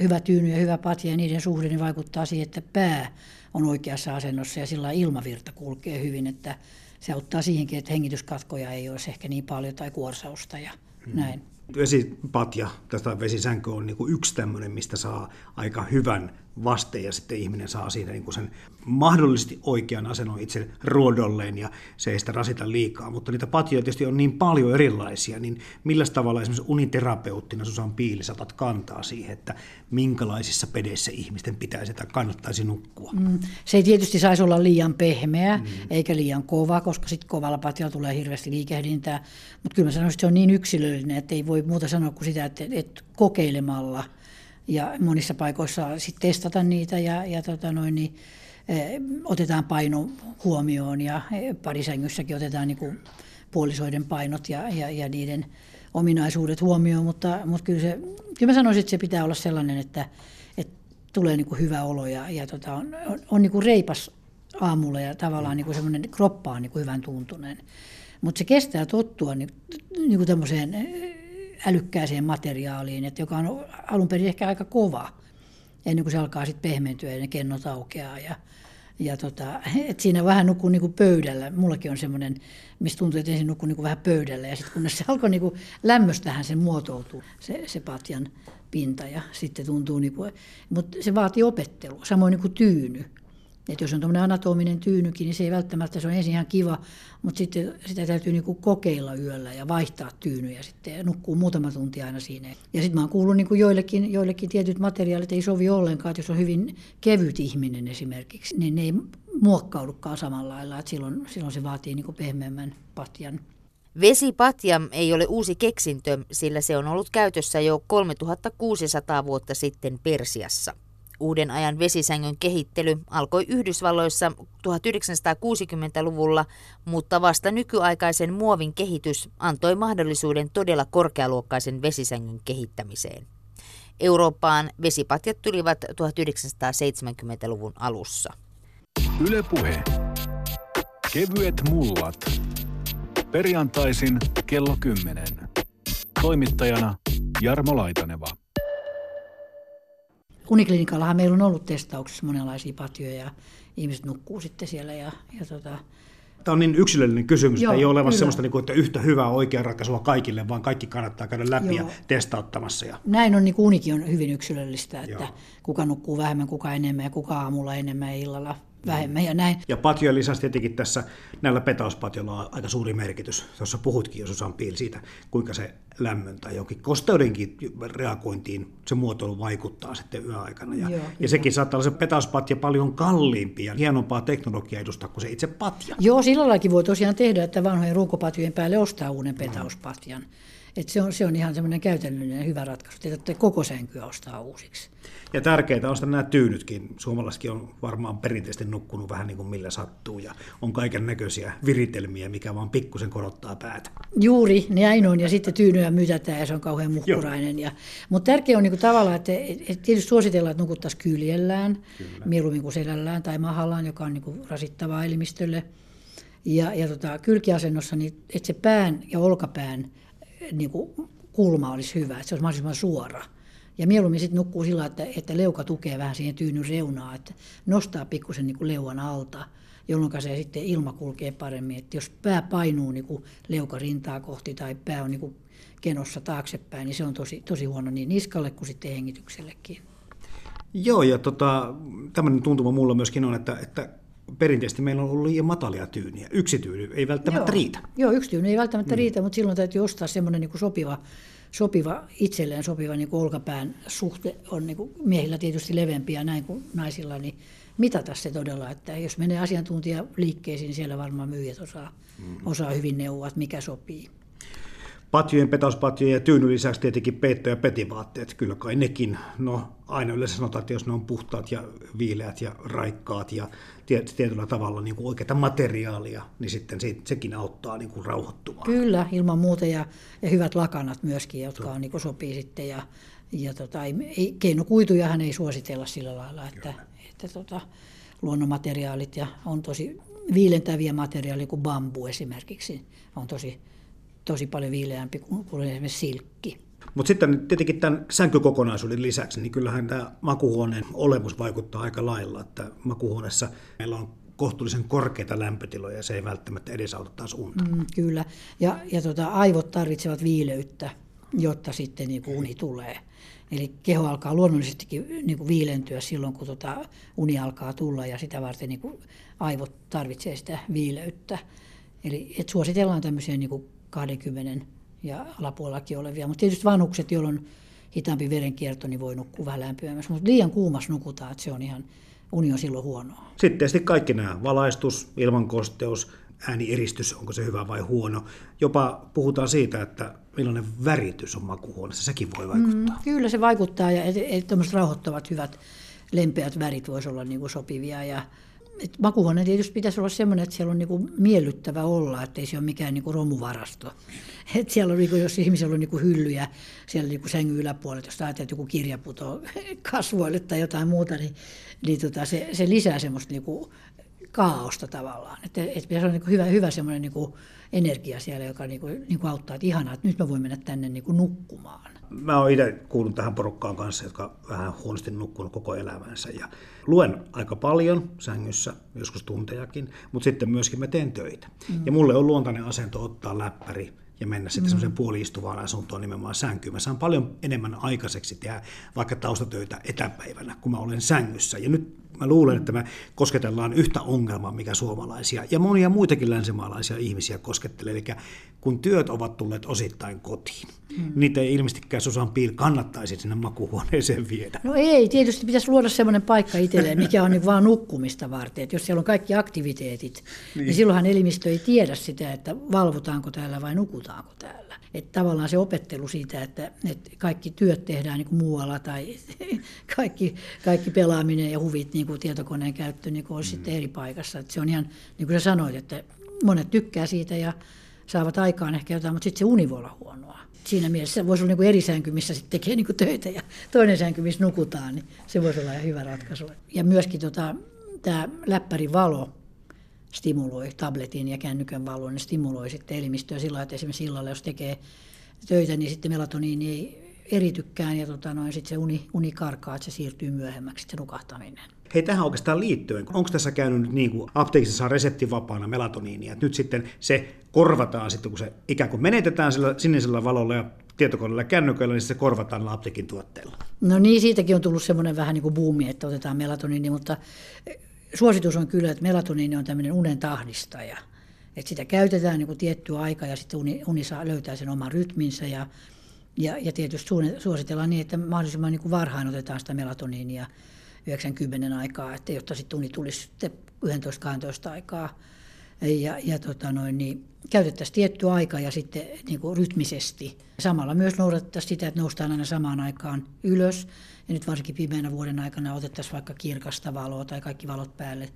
F: hyvä tyyny ja hyvä patja ja niiden suhde niin vaikuttaa siihen, että pää on oikeassa asennossa ja sillä ilmavirta kulkee hyvin, että se auttaa siihenkin, että hengityskatkoja ei olisi ehkä niin paljon tai kuorsausta ja hmm. näin.
C: Vesipatja, tästä vesisänky on niin kuin yksi tämmöinen, mistä saa aika hyvän vaste ja sitten ihminen saa siinä niin kuin sen mahdollisesti oikean asennon itse ruodolleen ja se ei sitä rasita liikaa. Mutta niitä patjoja tietysti on niin paljon erilaisia, niin millä tavalla esimerkiksi uniterapeuttina Susan Piili saatat kantaa siihen, että minkälaisissa pedeissä ihmisten pitäisi tai kannattaisi nukkua? Mm,
F: se ei tietysti saisi olla liian pehmeä mm. eikä liian kova, koska sitten kovalla patjalla tulee hirveästi liikehdintää. Mutta kyllä mä sanoisin, että se on niin yksilöllinen, että ei voi muuta sanoa kuin sitä, että, että kokeilemalla – ja monissa paikoissa sitten testata niitä ja, ja tota noin, niin, eh, otetaan paino huomioon ja eh, parisängyssäkin otetaan niin kuin puolisoiden painot ja, ja, ja niiden ominaisuudet huomioon, mutta, mutta kyllä, se, kyllä mä sanoisin, että se pitää olla sellainen, että, että tulee niin kuin hyvä olo ja, ja tota, on, on, on niin kuin reipas aamulla ja tavallaan niin kuin semmoinen kroppa on niin kuin hyvän tuntunen. Mutta se kestää tottua niin, niin kuin tämmöiseen älykkääseen materiaaliin, että joka on alun perin ehkä aika kova, ennen kuin se alkaa sitten pehmentyä ja ne kennot aukeaa. Ja, ja tota, et siinä vähän nukkuu niinku pöydällä. Mullakin on semmoinen, mistä tuntuu, että ensin nukkuu niinku vähän pöydällä. Ja sitten kun se [LAUGHS] alkoi niinku lämmöstähän se muotoutuu, se, se patjan pinta. Ja sitten tuntuu, niinku, mutta se vaatii opettelua, samoin niin kuin tyyny. Että jos on tuommoinen anatominen tyynykin, niin se ei välttämättä, se on ensin ihan kiva, mutta sitten sitä täytyy niinku kokeilla yöllä ja vaihtaa tyynyjä sitten ja nukkuu muutama tunti aina siinä. Ja sitten mä oon kuullut niinku joillekin, joillekin tietyt materiaalit ei sovi ollenkaan, että jos on hyvin kevyt ihminen esimerkiksi, niin ne ei muokkaudukaan samalla lailla, että silloin, silloin se vaatii niinku pehmeämmän patjan.
A: Vesipatja ei ole uusi keksintö, sillä se on ollut käytössä jo 3600 vuotta sitten Persiassa. Uuden ajan vesisängyn kehittely alkoi Yhdysvalloissa 1960-luvulla, mutta vasta nykyaikaisen muovin kehitys antoi mahdollisuuden todella korkealuokkaisen vesisängyn kehittämiseen. Eurooppaan vesipatjat tulivat 1970-luvun alussa.
B: Ylepuhe. Kevyet mullat. Perjantaisin kello 10. Toimittajana Jarmo Laitaneva.
F: Uniklinikallahan meillä on ollut testauksessa monenlaisia patjoja ja ihmiset nukkuu sitten siellä. Ja, ja tota...
C: Tämä on niin yksilöllinen kysymys, Joo, että ei ole olemassa sellaista, niin kuin, että yhtä hyvää oikea ratkaisua kaikille, vaan kaikki kannattaa käydä läpi Joo. ja testauttamassa. Ja...
F: Näin on, niin kuin unikin on hyvin yksilöllistä, että Joo. kuka nukkuu vähemmän, kuka enemmän ja kuka aamulla enemmän ja illalla vähemmän ja näin.
C: Ja patjojen lisäksi tietenkin tässä näillä petauspatjoilla on aika suuri merkitys. Tuossa puhutkin jo Susan Piil siitä, kuinka se lämmön tai jokin kosteudenkin reagointiin se muotoilu vaikuttaa sitten yöaikana. Ja, Joo, ja sekin saattaa olla se petauspatja paljon kalliimpi ja hienompaa teknologiaa edustaa kuin se itse patja.
F: Joo, sillä voi tosiaan tehdä, että vanhojen ruukopatjojen päälle ostaa uuden petauspatjan. Mm. Et se, on, se on ihan semmoinen käytännöllinen hyvä ratkaisu, että koko sänkyä ostaa uusiksi.
C: Ja tärkeää on nämä tyynytkin. Suomalaisetkin on varmaan perinteisesti nukkunut vähän niin kuin millä sattuu ja on kaiken näköisiä viritelmiä, mikä vaan pikkusen korottaa päätä.
F: Juuri, näin on. Ja sitten tyynyä mytätään ja se on kauhean muhkurainen. Ja, mutta tärkeää on niin kuin tavallaan, että et tietysti suositellaan, että nukuttaisiin kyljellään, Kyllä. mieluummin kuin selällään tai mahallaan, joka on niin kuin rasittavaa elimistölle. Ja, ja tota, kylkiasennossa, niin että se pään ja olkapään niin kuin kulma olisi hyvä, että se olisi mahdollisimman suora. Ja mieluummin sitten nukkuu sillä, että, että leuka tukee vähän siihen tyynyn reunaa, että nostaa pikkusen niin kuin leuan alta, jolloin se sitten ilma kulkee paremmin. Että jos pää painuu niin kuin leuka rintaa kohti tai pää on niin kuin kenossa taaksepäin, niin se on tosi, tosi huono niin niskalle kuin sitten hengityksellekin.
C: Joo, ja tota, tämmöinen tuntuma mulla myöskin on, että, että perinteisesti meillä on ollut liian matalia tyyniä. Yksi tyyny ei välttämättä
F: Joo.
C: riitä.
F: Joo, yksi tyyny ei välttämättä mm. riitä, mutta silloin täytyy ostaa semmoinen niin sopiva, sopiva, itselleen sopiva niin kuin olkapään suhte. On niin kuin miehillä tietysti leveämpiä näin kuin naisilla, niin mitata se todella. Että jos menee asiantuntijaliikkeisiin, niin siellä varmaan myyjät osaa, mm. osaa hyvin neuvoa, että mikä sopii.
C: Patjojen, petauspatjojen ja tyynyn lisäksi tietenkin peitto- ja petivaatteet, kyllä kai nekin, no aina yleensä sanotaan, että jos ne on puhtaat ja viileät ja raikkaat ja tietyllä tavalla niin kuin oikeita materiaalia, niin sitten se, sekin auttaa niin kuin rauhoittumaan.
F: Kyllä, ilman muuta ja, ja hyvät lakanat myöskin, jotka on, niin kuin sopii sitten ja, ja tota, ei, keinokuitujahan ei suositella sillä lailla, että, että tota, luonnonmateriaalit ja on tosi viilentäviä materiaaleja kuin bambu esimerkiksi, on tosi tosi paljon viileämpi kuin esimerkiksi silkki.
C: Mutta sitten tietenkin tämän sänkykokonaisuuden lisäksi, niin kyllähän tämä makuhuoneen olemus vaikuttaa aika lailla, että makuhuoneessa meillä on kohtuullisen korkeita lämpötiloja ja se ei välttämättä edesauta taas unta. Mm,
F: kyllä, ja, ja tota, aivot tarvitsevat viileyttä, jotta sitten niin uni tulee. Eli keho alkaa luonnollisestikin niin kuin viilentyä silloin, kun tota uni alkaa tulla ja sitä varten niin kuin aivot tarvitsee sitä viileyttä. Eli et suositellaan tämmöisiä niin kuin 20 ja alapuolellakin olevia. Mutta tietysti vanhukset, joilla on hitaampi verenkierto, niin voi nukkua vähän lämpimämmässä. Mutta liian kuumas nukutaan, että se on ihan, uni on silloin huonoa.
C: Sitten tietysti kaikki nämä, valaistus, ilmankosteus, äänieristys, onko se hyvä vai huono. Jopa puhutaan siitä, että millainen väritys on makuhuoneessa, sekin voi vaikuttaa. Mm,
F: kyllä se vaikuttaa ja et, et, rauhoittavat hyvät lempeät värit voisi olla niin kuin sopivia ja et makuhuone tietysti pitäisi olla sellainen, että siellä on niinku miellyttävä olla, että ei se ole mikään niinku romuvarasto. Et siellä on, niinku, jos ihmisellä on niinku hyllyjä siellä niinku sängyn yläpuolella, jos ajattelee, että joku kirja putoo kasvoille tai jotain muuta, niin, niin tota, se, se lisää semmoista niinku kaaosta tavallaan. Että et pitäisi olla niinku hyvä, hyvä semmoinen niinku energia siellä, joka niinku, niinku auttaa, että ihanaa, että nyt mä voin mennä tänne niinku nukkumaan.
C: Mä oon itse kuullut tähän porukkaan kanssa, jotka vähän huonosti nukkunut koko elämänsä. Ja luen aika paljon sängyssä, joskus tuntejakin, mutta sitten myöskin mä teen töitä. Mm. Ja mulle on luontainen asento ottaa läppäri ja mennä sitten mm. semmoiseen puoliistuvaan asuntoon nimenomaan sänkyyn. Mä saan paljon enemmän aikaiseksi tehdä vaikka taustatöitä etäpäivänä, kun mä olen sängyssä. Ja nyt mä luulen, että me kosketellaan yhtä ongelmaa, mikä suomalaisia ja monia muitakin länsimaalaisia ihmisiä koskettelee. Eli kun työt ovat tulleet osittain kotiin, mm. niitä ei ilmeisestikään Susan Piil kannattaisi sinne makuhuoneeseen viedä.
F: No ei, tietysti pitäisi luoda sellainen paikka itselleen, mikä on niin vaan nukkumista varten. Että jos siellä on kaikki aktiviteetit, niin. niin silloinhan elimistö ei tiedä sitä, että valvotaanko täällä vai nukutaanko täällä. Että tavallaan se opettelu siitä, että, että kaikki työt tehdään niin kuin muualla tai [LAUGHS] kaikki, kaikki pelaaminen ja huvit, niin kuin tietokoneen käyttö, niin kuin olisi mm. sitten eri paikassa. Että se on ihan, niin kuin sä sanoit, että monet tykkää siitä ja saavat aikaan ehkä jotain, mutta sitten se uni voi olla huonoa. siinä mielessä voisi olla niin kuin eri sänky, missä sitten tekee niin kuin töitä ja toinen sänky, missä nukutaan, niin se voisi olla ihan hyvä ratkaisu. Ja myöskin tota, tämä läppärin valo stimuloi tabletin ja kännykän valo, ne stimuloi sitten elimistöä sillä että esimerkiksi illalla, jos tekee töitä, niin sitten melatoniini ei eritykään ja tota, noin, sitten se uni, uni karkaa, että se siirtyy myöhemmäksi se nukahtaminen.
C: Hei, tähän oikeastaan liittyen, onko tässä käynyt nyt niin kuin apteekissa saa reseptivapaana melatoniinia, että nyt sitten se korvataan sitten, kun se ikään kuin menetetään sillä sinisellä valolla ja tietokoneella ja kännyköillä, niin se korvataan apteekin tuotteella.
F: No niin, siitäkin on tullut semmoinen vähän niin kuin buumi, että otetaan melatoniini, mutta suositus on kyllä, että melatoniini on tämmöinen unen tahdistaja. Että sitä käytetään niin kuin tiettyä aikaa ja sitten uni, uni saa, löytää sen oman rytminsä ja, ja, ja tietysti suositellaan niin, että mahdollisimman niin kuin varhain otetaan sitä melatoniinia 90 aikaa, että jotta sitten uni tulisi sitten 11-12 aikaa. Ja, ja tota noin, niin käytettäisiin tietty aika ja sitten niin kuin rytmisesti. Samalla myös noudatettaisiin sitä, että noustaan aina samaan aikaan ylös. Ja nyt varsinkin pimeänä vuoden aikana otettaisiin vaikka kirkasta valoa tai kaikki valot päälle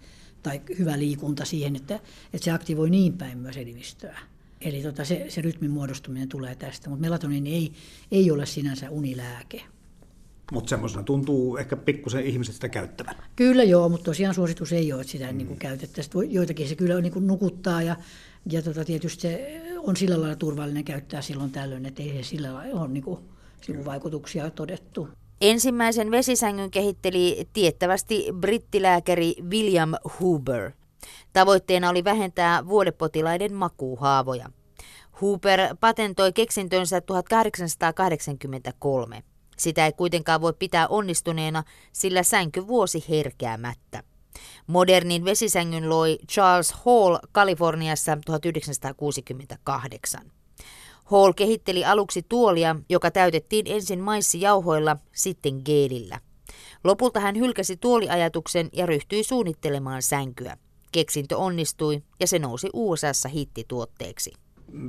F: tai hyvä liikunta siihen, että, että se aktivoi niin päin myös elimistöä. Eli tota, se, se rytmin muodostuminen tulee tästä, mutta melatoniini ei, ei ole sinänsä unilääke.
C: Mutta semmoisena tuntuu ehkä pikkusen ihmiset sitä käyttävän.
F: Kyllä joo, mutta tosiaan suositus ei ole, että sitä mm. niin käytettäisiin. Joitakin se kyllä niin kuin nukuttaa ja, ja tota, tietysti se on sillä lailla turvallinen käyttää silloin tällöin, että ei se sillä lailla ole niin kuin sivuvaikutuksia todettu.
A: Ensimmäisen vesisängyn kehitteli tiettävästi brittilääkäri William Huber. Tavoitteena oli vähentää vuodepotilaiden makuuhaavoja. Huber patentoi keksintönsä 1883. Sitä ei kuitenkaan voi pitää onnistuneena, sillä sänky vuosi herkeämättä. Modernin vesisängyn loi Charles Hall Kaliforniassa 1968. Hall kehitteli aluksi tuolia, joka täytettiin ensin maissijauhoilla, sitten geelillä. Lopulta hän hylkäsi tuoliajatuksen ja ryhtyi suunnittelemaan sänkyä. Keksintö onnistui ja se nousi USAssa hittituotteeksi.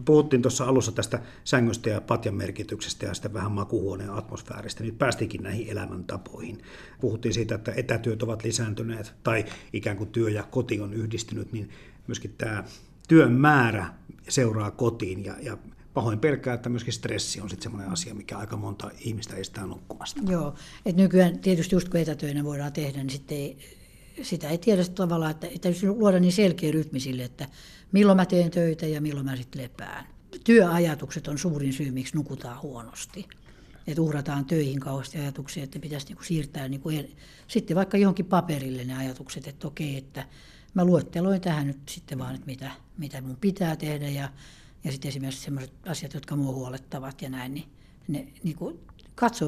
C: Puhuttiin tuossa alussa tästä sängystä ja patjan merkityksestä ja sitten vähän makuhuoneen atmosfääristä. Nyt päästikin näihin elämäntapoihin. Puhuttiin siitä, että etätyöt ovat lisääntyneet tai ikään kuin työ ja koti on yhdistynyt, niin myöskin tämä työn määrä seuraa kotiin ja, ja pahoin pelkää, että myöskin stressi on sitten semmoinen asia, mikä aika monta ihmistä estää nukkumasta.
F: Joo, että nykyään tietysti just kun etätöinä voidaan tehdä, niin sitten ei, sitä ei tiedä tavallaan, että täytyy luoda niin selkeä rytmi sille, että milloin mä teen töitä ja milloin mä sitten lepään. Työajatukset on suurin syy, miksi nukutaan huonosti. Että uhrataan töihin kauheasti ajatuksia, että pitäisi niinku siirtää niinku sitten vaikka johonkin paperille ne ajatukset, että okei, että mä luetteloin tähän nyt sitten vaan, että mitä, mitä mun pitää tehdä ja ja sitten esimerkiksi sellaiset asiat, jotka mua huolettavat ja näin, niin ne niin kuin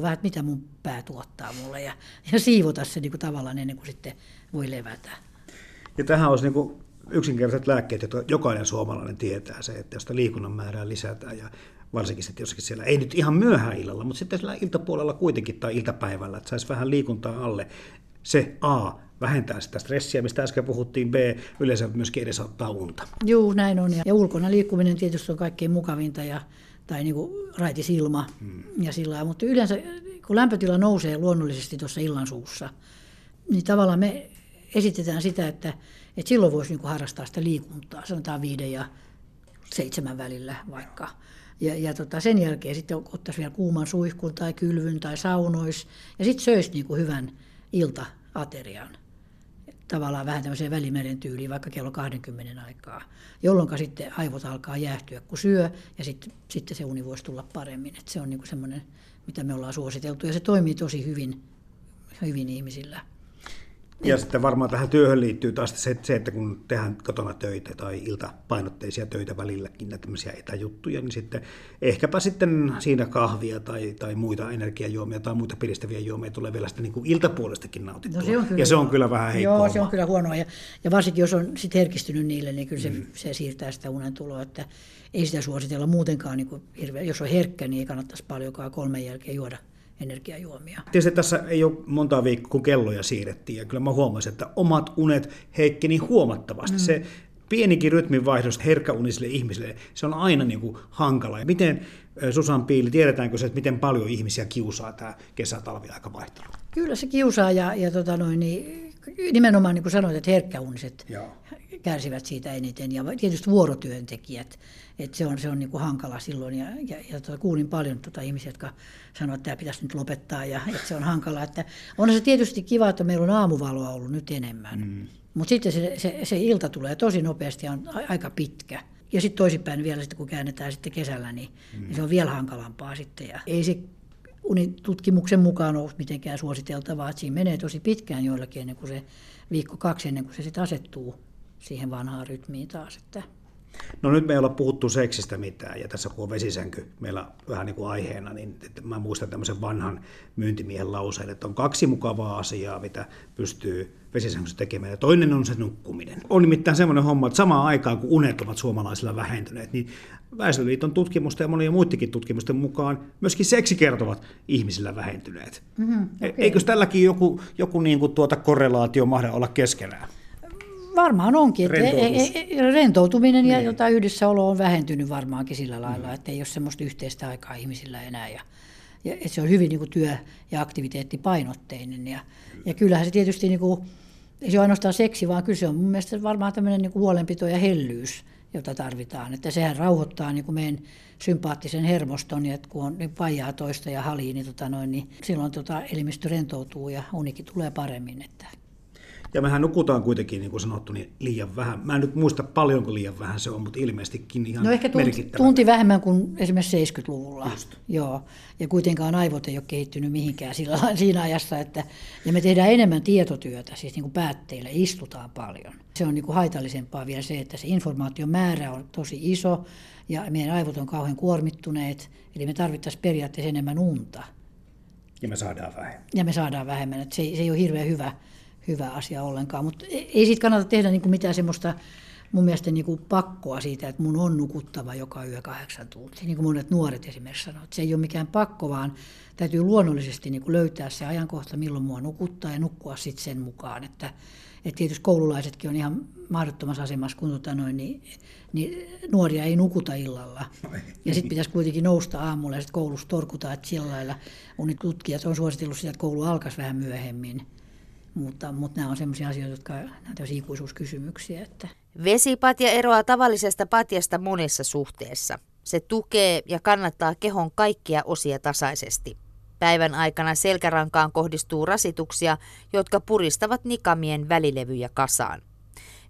F: vähän, että mitä mun pää tuottaa mulle ja, ja siivota se niin kuin tavallaan ennen kuin sitten voi levätä.
C: Ja tähän olisi niin yksinkertaiset lääkkeet, jotka jokainen suomalainen tietää se, että jos liikunnan määrää lisätään ja varsinkin sitten jossakin siellä, ei nyt ihan myöhään illalla, mutta sitten siellä iltapuolella kuitenkin tai iltapäivällä, että saisi vähän liikuntaa alle, se A vähentää sitä stressiä, mistä äsken puhuttiin, B yleensä myöskin edesauttaa unta.
F: Joo, näin on. Ja ulkona liikkuminen tietysti on kaikkein mukavinta ja, tai niin kuin raitis ilma hmm. ja sillä mutta yleensä kun lämpötila nousee luonnollisesti tuossa illan suussa, niin tavallaan me esitetään sitä, että, että silloin voisi niin kuin harrastaa sitä liikuntaa, sanotaan viiden ja seitsemän välillä vaikka. Ja, ja tota, sen jälkeen sitten ottaisi vielä kuuman suihkun tai kylvyn tai saunois ja sitten söisi niin kuin hyvän ilta-aterian tavallaan vähän tämmöiseen välimeren tyyliin, vaikka kello 20 aikaa, jolloin sitten aivot alkaa jäähtyä, kun syö, ja sitten, sitten se uni voisi tulla paremmin. Et se on niinku semmoinen, mitä me ollaan suositeltu, ja se toimii tosi hyvin, hyvin ihmisillä.
C: Ja sitten varmaan tähän työhön liittyy taas se, se, että kun tehdään kotona töitä tai iltapainotteisia töitä välilläkin, näitä tämmöisiä etäjuttuja, niin sitten ehkäpä sitten siinä kahvia tai, tai muita energiajuomia tai muita piristäviä juomia tulee vielä sitä niin kuin iltapuolestakin nautittua. No se on kyllä, ja se on kyllä vähän heikkoa.
F: Joo, se on kyllä huonoa. Ja, ja varsinkin jos on sit herkistynyt niille, niin kyllä se, mm. se siirtää sitä unen tuloa. Että ei sitä suositella muutenkaan, niin kuin hirveä. jos on herkkä, niin ei kannattaisi paljonkaan kolmen jälkeen juoda energiajuomia.
C: Tietysti tässä ei ole montaa viikkoa, kun kelloja siirrettiin, ja kyllä mä huomasin, että omat unet heikkeni huomattavasti. Mm. Se pienikin rytminvaihdos herkkäunisille ihmisille, se on aina niin kuin hankala. Ja miten, Susan Piili, tiedetäänkö se, että miten paljon ihmisiä kiusaa tämä kesä-talvi-aikavaihtelu?
F: Kyllä se kiusaa, ja, ja tota noin, niin nimenomaan niin kuin sanoit, että herkkäuniset
C: Joo.
F: kärsivät siitä eniten ja tietysti vuorotyöntekijät, että se on, se on niin kuin hankala silloin ja, ja, ja tuota, kuulin paljon tuota ihmisiä, jotka sanoivat, että tämä pitäisi nyt lopettaa ja että se on hankala. Että on se tietysti kiva, että meillä on aamuvaloa ollut nyt enemmän, mm. mutta sitten se, se, se, ilta tulee tosi nopeasti ja on a, aika pitkä. Ja sitten toisinpäin vielä, sitten kun käännetään sitten kesällä, niin, mm. niin se on vielä hankalampaa sitten. Ja ei se unitutkimuksen mukaan ole mitenkään suositeltavaa, että siinä menee tosi pitkään joillakin ennen kuin se viikko kaksi ennen kuin se sitten asettuu siihen vanhaan rytmiin taas. Että
C: No nyt me ei olla puhuttu seksistä mitään, ja tässä kun on vesisänky meillä vähän niin kuin aiheena, niin että mä muistan tämmöisen vanhan myyntimiehen lauseen, että on kaksi mukavaa asiaa, mitä pystyy vesisänkyssä tekemään, ja toinen on se nukkuminen. On nimittäin semmoinen homma, että samaan aikaan kun unet ovat suomalaisilla vähentyneet, niin Väestöliiton tutkimusta ja monien muidenkin tutkimusten mukaan myöskin seksikertovat ihmisillä vähentyneet. Mm-hmm, okay. Eikö tälläkin joku, joku niin kuin tuota korrelaatio mahda olla keskenään?
F: Varmaan onkin. Että Rentoutus. E, e, rentoutuminen ja niin. jotain yhdessäolo on vähentynyt varmaankin sillä lailla, mm. että ei ole semmoista yhteistä aikaa ihmisillä enää. Ja, ja se on hyvin niin kuin työ- ja aktiviteettipainotteinen. Ja, ja kyllähän se tietysti, niin kuin, ei se ole ainoastaan seksi, vaan kyllä se on mun mielestä varmaan tämmöinen niin kuin huolenpito ja hellyys, jota tarvitaan. Että sehän rauhoittaa niin kuin meidän sympaattisen hermoston, ja kun on niin vajaa toista ja halii, niin, tota noin, niin silloin tota elimistö rentoutuu ja unikin tulee paremmin. Että
C: ja mehän nukutaan kuitenkin, niin kuin sanottu, niin liian vähän. Mä en nyt muista paljonko liian vähän se on, mutta ilmeisestikin ihan
F: No ehkä tunti, tunti vähemmän kuin esimerkiksi 70-luvulla. Just. Joo. Ja kuitenkaan aivot ei ole kehittynyt mihinkään sillä, siinä ajassa. Että, ja me tehdään enemmän tietotyötä, siis niin kuin päätteillä, istutaan paljon. Se on niin kuin haitallisempaa vielä se, että se informaation määrä on tosi iso ja meidän aivot on kauhean kuormittuneet. Eli me tarvittaisiin periaatteessa enemmän unta.
C: Ja me saadaan vähemmän.
F: Ja me saadaan vähemmän. Että se, se ei ole hirveän hyvä hyvä asia ollenkaan. Mutta ei siitä kannata tehdä niin kuin mitään semmoista mun mielestä niin kuin pakkoa siitä, että mun on nukuttava joka yö kahdeksan tuntia. Niin kuin monet nuoret esimerkiksi sanoo, että se ei ole mikään pakko, vaan täytyy luonnollisesti niin kuin löytää se ajankohta, milloin mua nukuttaa ja nukkua sitten sen mukaan. Että, että tietysti koululaisetkin on ihan mahdottomassa asemassa, kun tota noin, niin, niin nuoria ei nukuta illalla. Ja sitten pitäisi kuitenkin nousta aamulla ja sitten koulussa torkutaan, että sillä lailla unitutkijat on suositellut sitä, että koulu alkaisi vähän myöhemmin. Mutta, mutta nämä on sellaisia asioita, jotka ovat ikuisuuskysymyksiä. Että.
A: Vesipatja eroaa tavallisesta patjasta monessa suhteessa. Se tukee ja kannattaa kehon kaikkia osia tasaisesti. Päivän aikana selkärankaan kohdistuu rasituksia, jotka puristavat nikamien välilevyjä kasaan.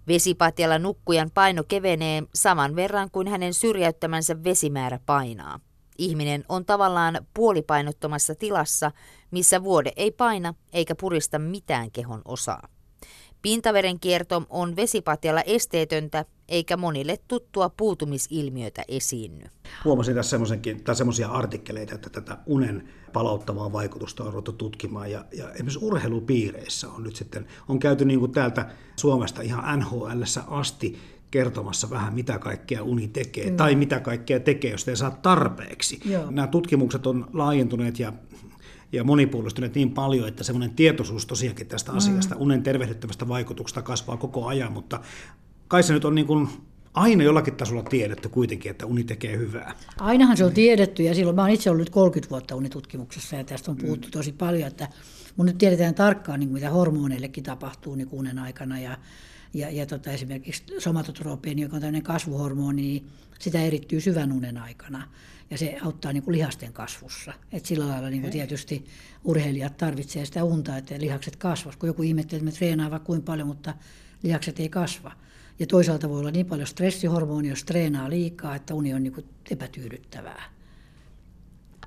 A: Vesipatjalla nukkujan paino kevenee saman verran kuin hänen syrjäyttämänsä vesimäärä painaa. Ihminen on tavallaan puolipainottomassa tilassa, missä vuode ei paina eikä purista mitään kehon osaa. Pintaverenkierto on vesipatjalla esteetöntä, eikä monille tuttua puutumisilmiötä esiinny.
C: Huomasin tässä semmoisia artikkeleita, että tätä unen palauttavaa vaikutusta on ruvettu tutkimaan. Ja, ja esimerkiksi urheilupiireissä on nyt sitten, on käyty niin kuin täältä Suomesta ihan NHL asti kertomassa vähän, mitä kaikkea uni tekee, mm. tai mitä kaikkea tekee, jos ei saa tarpeeksi. Joo. Nämä tutkimukset on laajentuneet ja ja monipuolistuneet niin paljon, että semmoinen tietoisuus tosiaankin tästä mm. asiasta, unen tervehdyttävästä vaikutuksesta kasvaa koko ajan, mutta kai se nyt on niin kuin aina jollakin tasolla tiedetty kuitenkin, että uni tekee hyvää.
F: Ainahan se on tiedetty ja silloin mä olen itse ollut 30 vuotta unitutkimuksessa ja tästä on puhuttu mm. tosi paljon, että mun nyt tiedetään tarkkaan, niin mitä hormoneillekin tapahtuu niin unen aikana ja ja, ja tota, esimerkiksi somatotropeeni, joka on tämmöinen kasvuhormoni, niin sitä erittyy syvän unen aikana. Ja se auttaa niin kuin lihasten kasvussa. Et sillä lailla niin kuin tietysti urheilijat tarvitsevat sitä unta, että lihakset kasvavat. Kun joku ihmettelee, että me treenaavat kuin paljon, mutta lihakset ei kasva. Ja toisaalta voi olla niin paljon stressihormonia, jos treenaa liikaa, että uni on niin kuin epätyydyttävää.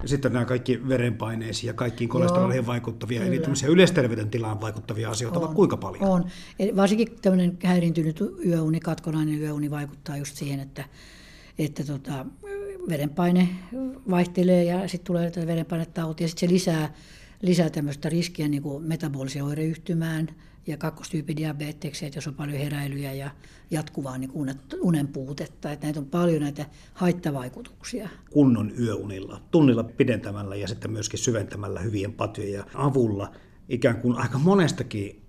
C: Ja sitten nämä kaikki verenpaineisiin ja kaikkiin kolesteroliin vaikuttavia, kyllä. eli yleisterveydentilaan vaikuttavia asioita on, kuinka paljon?
F: On. Eli varsinkin tämmöinen häiriintynyt yöuni, katkonainen yöuni vaikuttaa just siihen, että, että tota, verenpaine vaihtelee ja sitten tulee verenpainetauti ja sitten se lisää, lisää tämmöistä riskiä niin kuin metabolisen oireyhtymään – ja kakkostyypin diabeteksen, että jos on paljon heräilyjä ja jatkuvaa niin unen puutetta. Että näitä on paljon näitä haittavaikutuksia.
C: Kunnon yöunilla, tunnilla pidentämällä ja sitten myöskin syventämällä hyvien patjojen avulla ikään kuin aika monestakin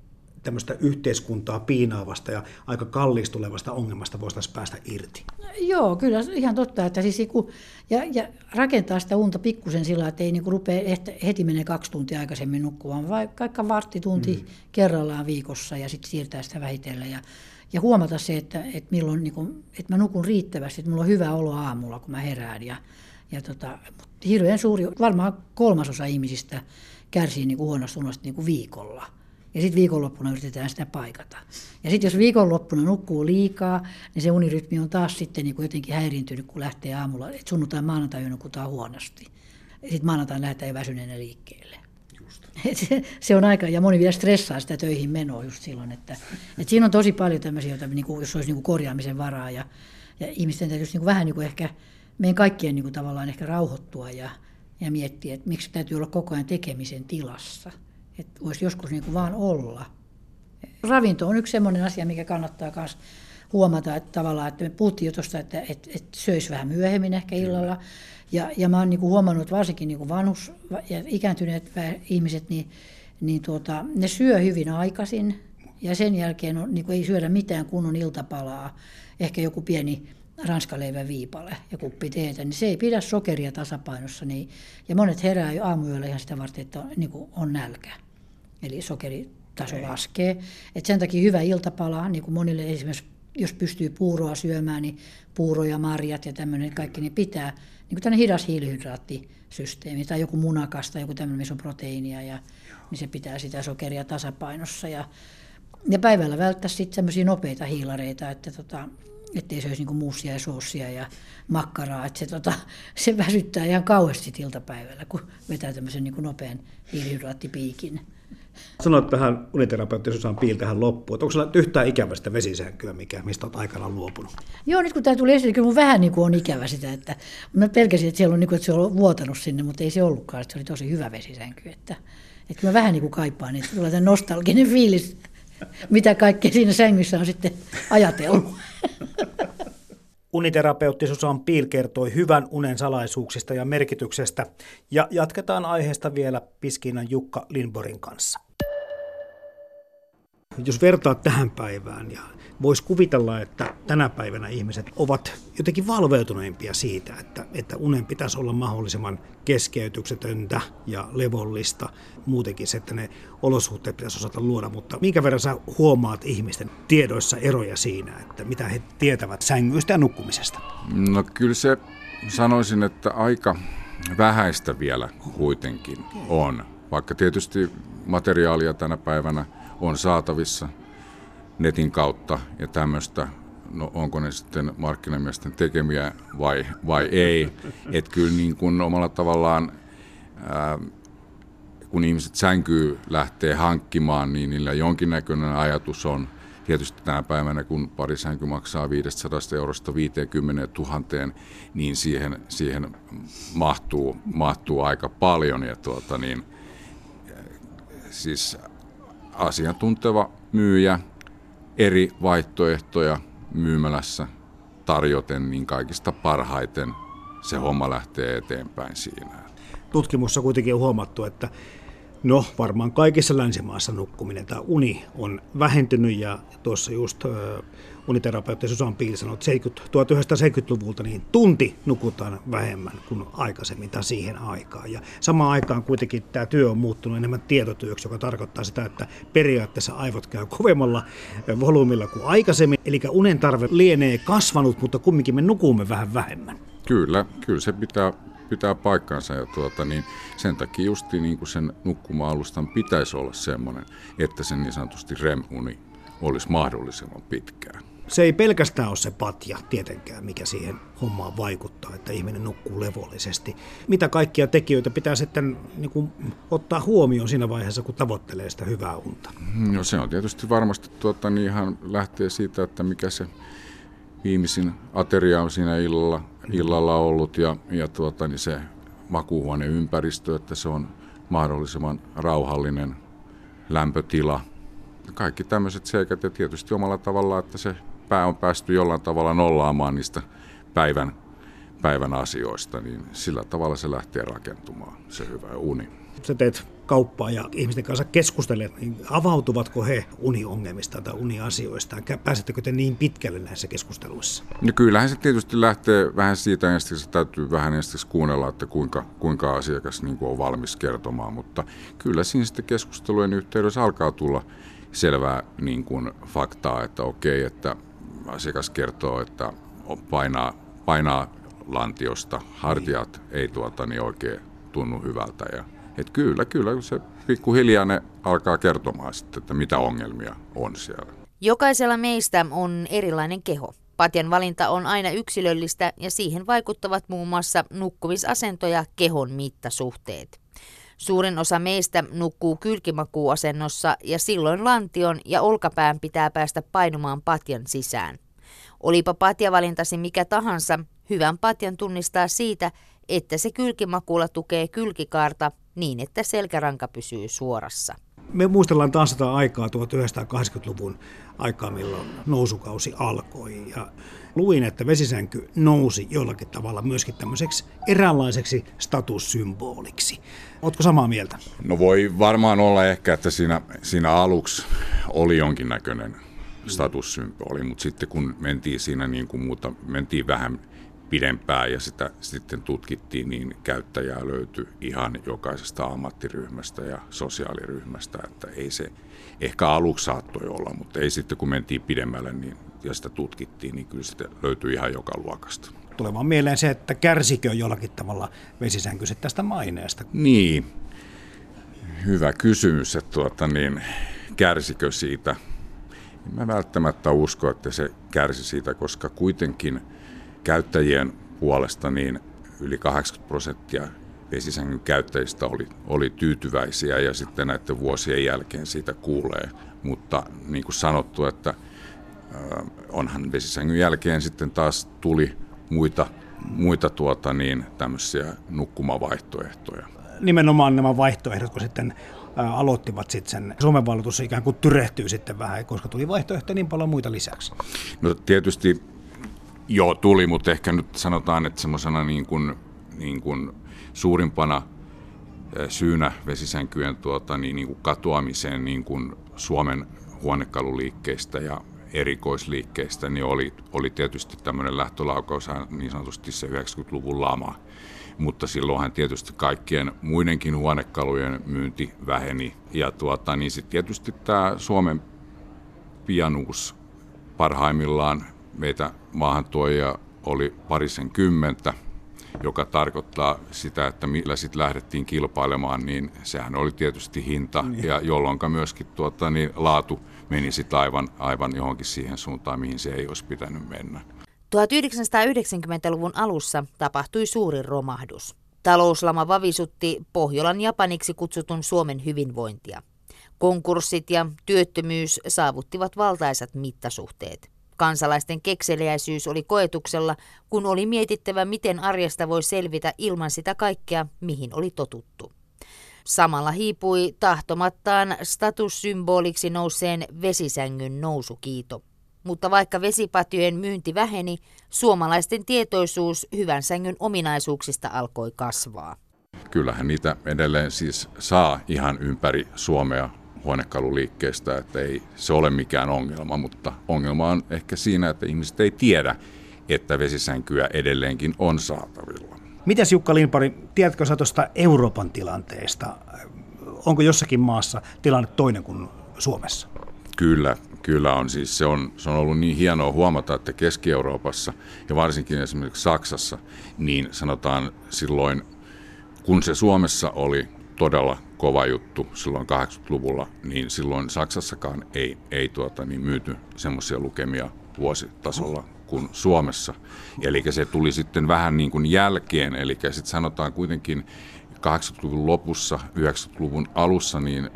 C: tämmöistä yhteiskuntaa piinaavasta ja aika kallistulevasta ongelmasta voitaisiin päästä irti?
F: No, joo, kyllä ihan totta. Että siis, kun, ja, ja rakentaa sitä unta pikkusen sillä, että ei niin rupea heti menee kaksi tuntia aikaisemmin nukkumaan, vaikka varttitunti mm. kerrallaan viikossa ja sitten siirtää sitä vähitellen. Ja, ja huomata se, että, että, milloin, niin että mä nukun riittävästi, että mulla on hyvä olo aamulla, kun mä herään. Ja, ja tota, hirveän suuri, varmaan kolmasosa ihmisistä kärsii niin kuin huonosta unesta niin kuin viikolla. Ja sitten viikonloppuna yritetään sitä paikata. Ja sitten jos viikonloppuna nukkuu liikaa, niin se unirytmi on taas sitten niin kuin jotenkin häiriintynyt, kun lähtee aamulla. Että sunnuntai maanantai nukutaan huonosti. Ja sitten maanantai lähdetään jo väsyneenä liikkeelle. [LAUGHS] Se, se on aika, ja moni vielä stressaa sitä töihin menoa just silloin, että, että siinä on tosi paljon tämmöisiä, joita, niin kuin, jos olisi niin kuin korjaamisen varaa, ja, ja ihmisten täytyisi niin kuin vähän niin kuin ehkä, meidän kaikkien niin kuin tavallaan ehkä rauhoittua ja, ja miettiä, että miksi täytyy olla koko ajan tekemisen tilassa, että voisi joskus niin kuin vaan olla. Ravinto on yksi sellainen asia, mikä kannattaa myös huomata, että tavallaan, että me puhuttiin jo tuosta, että, että, että söisi vähän myöhemmin ehkä illalla, ja, ja mä oon niin kuin huomannut, että varsinkin niin kuin vanhus ja ikääntyneet ihmiset, niin, niin tuota, ne syö hyvin aikaisin ja sen jälkeen on, niin kuin ei syödä mitään kunnon iltapalaa, ehkä joku pieni ranskaleivän viipale ja kuppi teetä, niin se ei pidä sokeria tasapainossa. Niin, ja monet herää jo aamuyöllä ihan sitä varten, että on, niin kuin on nälkä. Eli sokeritaso ei. laskee. Et sen takia hyvä iltapala, niin kuin monille esimerkiksi jos pystyy puuroa syömään, niin puuro ja marjat ja tämmöinen kaikki, niin pitää niin kuin hidas hiilihydraattisysteemi tai joku munakas tai joku tämmöinen, missä on proteiinia, ja, niin se pitää sitä sokeria tasapainossa. Ja, ja päivällä välttää sitten semmoisia nopeita hiilareita, että tota, ettei se olisi niin muussia ja soossia ja makkaraa, että se, tota, [LAUGHS] se väsyttää ihan kauheasti iltapäivällä, kun vetää tämmöisen niin nopean hiilihydraattipiikin.
C: Sanoit tähän uniterapeutti Susan Piil tähän loppuun, että onko sinulla yhtään ikävästä vesisänkyä, mikä, mistä olet aikanaan luopunut?
F: Joo, nyt kun tämä tuli esille, kyllä mun vähän niin kuin on ikävä sitä, että mä pelkäsin, että, siellä on, niin kuin, että se on vuotanut sinne, mutta ei se ollutkaan, että se oli tosi hyvä vesisänky. Että, että mä vähän niin kuin kaipaan, että tulee tämä nostalginen fiilis, mitä kaikkea siinä sängyssä on sitten ajatellut. [LAUGHS]
C: Uniterapeutti Susan Piil kertoi hyvän unen salaisuuksista ja merkityksestä. Ja jatketaan aiheesta vielä Piskinan Jukka Lindborin kanssa. Jos vertaat tähän päivään ja voisi kuvitella, että tänä päivänä ihmiset ovat jotenkin valveutuneimpia siitä, että, että unen pitäisi olla mahdollisimman keskeytyksetöntä ja levollista. Muutenkin se, että ne olosuhteet pitäisi osata luoda, mutta minkä verran sä huomaat ihmisten tiedoissa eroja siinä, että mitä he tietävät sängyistä ja nukkumisesta?
D: No kyllä se sanoisin, että aika vähäistä vielä kuitenkin on, vaikka tietysti materiaalia tänä päivänä on saatavissa – netin kautta ja tämmöistä, no onko ne sitten markkinamiesten tekemiä vai, vai ei. Että kyllä niin kuin omalla tavallaan, ää, kun ihmiset sänkyy lähtee hankkimaan, niin niillä jonkinnäköinen ajatus on, tietysti tänä päivänä, kun pari sänky maksaa 500 eurosta 50 000, niin siihen, siihen mahtuu, mahtuu aika paljon. Ja tuota, niin, siis asiantunteva myyjä eri vaihtoehtoja myymälässä tarjoten, niin kaikista parhaiten se homma lähtee eteenpäin siinä.
C: Tutkimussa kuitenkin on huomattu, että no varmaan kaikissa länsimaissa nukkuminen tai uni on vähentynyt ja tuossa just uniterapeutti Susan Piil sanoi, että 1970-luvulta niin tunti nukutaan vähemmän kuin aikaisemmin tai siihen aikaan. Ja samaan aikaan kuitenkin tämä työ on muuttunut enemmän tietotyöksi, joka tarkoittaa sitä, että periaatteessa aivot käy kovemmalla volyymilla kuin aikaisemmin. Eli unen tarve lienee kasvanut, mutta kumminkin me nukumme vähän vähemmän.
D: Kyllä, kyllä se pitää, pitää paikkansa ja tuota, niin sen takia justi niin kuin sen nukkuma-alustan pitäisi olla semmoinen, että sen niin sanotusti REM-uni olisi mahdollisimman pitkään
C: se ei pelkästään ole se patja tietenkään, mikä siihen hommaan vaikuttaa, että ihminen nukkuu levollisesti. Mitä kaikkia tekijöitä pitää sitten niin kuin, ottaa huomioon siinä vaiheessa, kun tavoittelee sitä hyvää unta?
D: No se on tietysti varmasti tuota, niin ihan lähtee siitä, että mikä se viimeisin ateria on siinä illalla, illalla ollut ja, ja tuota, niin se makuuhuoneympäristö, että se on mahdollisimman rauhallinen lämpötila. Kaikki tämmöiset seikat ja tietysti omalla tavalla, että se pää on päästy jollain tavalla nollaamaan niistä päivän, päivän asioista, niin sillä tavalla se lähtee rakentumaan, se hyvä uni.
C: Sä teet kauppaa ja ihmisten kanssa keskustelet, niin avautuvatko he uniongelmista tai uniasioista? Pääsettekö te niin pitkälle näissä keskusteluissa?
D: No kyllähän se tietysti lähtee vähän siitä, että se täytyy vähän ensiksi kuunnella, että kuinka, kuinka asiakas niin kuin on valmis kertomaan, mutta kyllä siinä sitten keskustelujen yhteydessä alkaa tulla selvää niin kuin faktaa, että okei, että asiakas kertoo, että painaa, painaa lantiosta, hartiat ei tuota niin oikein tunnu hyvältä ja että kyllä, kyllä se pikkuhiljaa ne alkaa kertomaan sitten, että mitä ongelmia on siellä.
A: Jokaisella meistä on erilainen keho. Patjan valinta on aina yksilöllistä ja siihen vaikuttavat muun muassa nukkumisasento ja kehon mittasuhteet. Suurin osa meistä nukkuu kylkimakuuasennossa ja silloin lantion ja olkapään pitää päästä painumaan patjan sisään. Olipa patjavalintasi mikä tahansa, hyvän patjan tunnistaa siitä, että se kylkimakuulla tukee kylkikaarta niin, että selkäranka pysyy suorassa.
C: Me muistellaan taas sitä aikaa 1980-luvun aikaa, milloin nousukausi alkoi. Ja luin, että vesisänky nousi jollakin tavalla myöskin tämmöiseksi eräänlaiseksi statussymboliksi. Oletko samaa mieltä?
D: No voi varmaan olla ehkä, että siinä, siinä aluksi oli jonkinnäköinen statussymboli, mutta sitten kun mentiin siinä niin kuin muuta, mentiin vähän pidempään ja sitä sitten tutkittiin, niin käyttäjää löytyi ihan jokaisesta ammattiryhmästä ja sosiaaliryhmästä, että ei se ehkä aluksi saattoi olla, mutta ei sitten kun mentiin pidemmälle niin, ja sitä tutkittiin, niin kyllä sitten löytyi ihan joka luokasta.
C: Tulee vaan mieleen se, että kärsikö jollakin tavalla vesisänkyset tästä maineesta?
D: Niin, hyvä kysymys, että tuota, niin, kärsikö siitä? Mä välttämättä usko, että se kärsi siitä, koska kuitenkin – käyttäjien puolesta niin yli 80 prosenttia vesisängyn käyttäjistä oli, oli tyytyväisiä ja sitten näiden vuosien jälkeen siitä kuulee. Mutta niin kuin sanottu, että onhan vesisängyn jälkeen sitten taas tuli muita, muita tuota niin, tämmöisiä nukkumavaihtoehtoja.
C: Nimenomaan nämä vaihtoehdot, kun sitten aloittivat sitten sen Suomen valitus ikään kuin tyrehtyy sitten vähän, koska tuli vaihtoehtoja niin paljon muita lisäksi.
D: No tietysti Joo, tuli, mutta ehkä nyt sanotaan, että semmoisena niin kuin, niin kuin suurimpana syynä vesisänkyjen tuota, niin, niin kuin katoamiseen niin kuin Suomen huonekaluliikkeistä ja erikoisliikkeistä, niin oli, oli tietysti tämmöinen lähtölaukaus, niin sanotusti se 90-luvun lama. Mutta silloinhan tietysti kaikkien muidenkin huonekalujen myynti väheni. Ja tuota, niin sitten tietysti tämä Suomen pianuus parhaimmillaan meitä maahantuojia oli parisen kymmentä, joka tarkoittaa sitä, että millä sitten lähdettiin kilpailemaan, niin sehän oli tietysti hinta, niin. ja jolloin myöskin tuota, niin laatu meni sitten aivan, aivan johonkin siihen suuntaan, mihin se ei olisi pitänyt mennä.
A: 1990-luvun alussa tapahtui suuri romahdus. Talouslama vavisutti Pohjolan Japaniksi kutsutun Suomen hyvinvointia. Konkurssit ja työttömyys saavuttivat valtaisat mittasuhteet. Kansalaisten kekseliäisyys oli koetuksella, kun oli mietittävä, miten arjesta voi selvitä ilman sitä kaikkea, mihin oli totuttu. Samalla hiipui tahtomattaan statussymboliksi nouseen vesisängyn nousukiito. Mutta vaikka vesipatjojen myynti väheni, suomalaisten tietoisuus hyvän sängyn ominaisuuksista alkoi kasvaa.
D: Kyllähän niitä edelleen siis saa ihan ympäri Suomea huonekaluliikkeestä, että ei se ole mikään ongelma, mutta ongelma on ehkä siinä, että ihmiset ei tiedä, että vesisänkyä edelleenkin on saatavilla.
C: Mitäs Jukka Lindpari, tiedätkö sä tuosta Euroopan tilanteesta? Onko jossakin maassa tilanne toinen kuin Suomessa?
D: Kyllä, kyllä on. Siis se, on, se on ollut niin hienoa huomata, että Keski-Euroopassa ja varsinkin esimerkiksi Saksassa, niin sanotaan silloin, kun se Suomessa oli todella kova juttu silloin 80-luvulla, niin silloin Saksassakaan ei, ei tuota, niin myyty semmoisia lukemia vuositasolla kuin Suomessa. Eli se tuli sitten vähän niin kuin jälkeen, eli sitten sanotaan kuitenkin 80-luvun lopussa, 90-luvun alussa, niin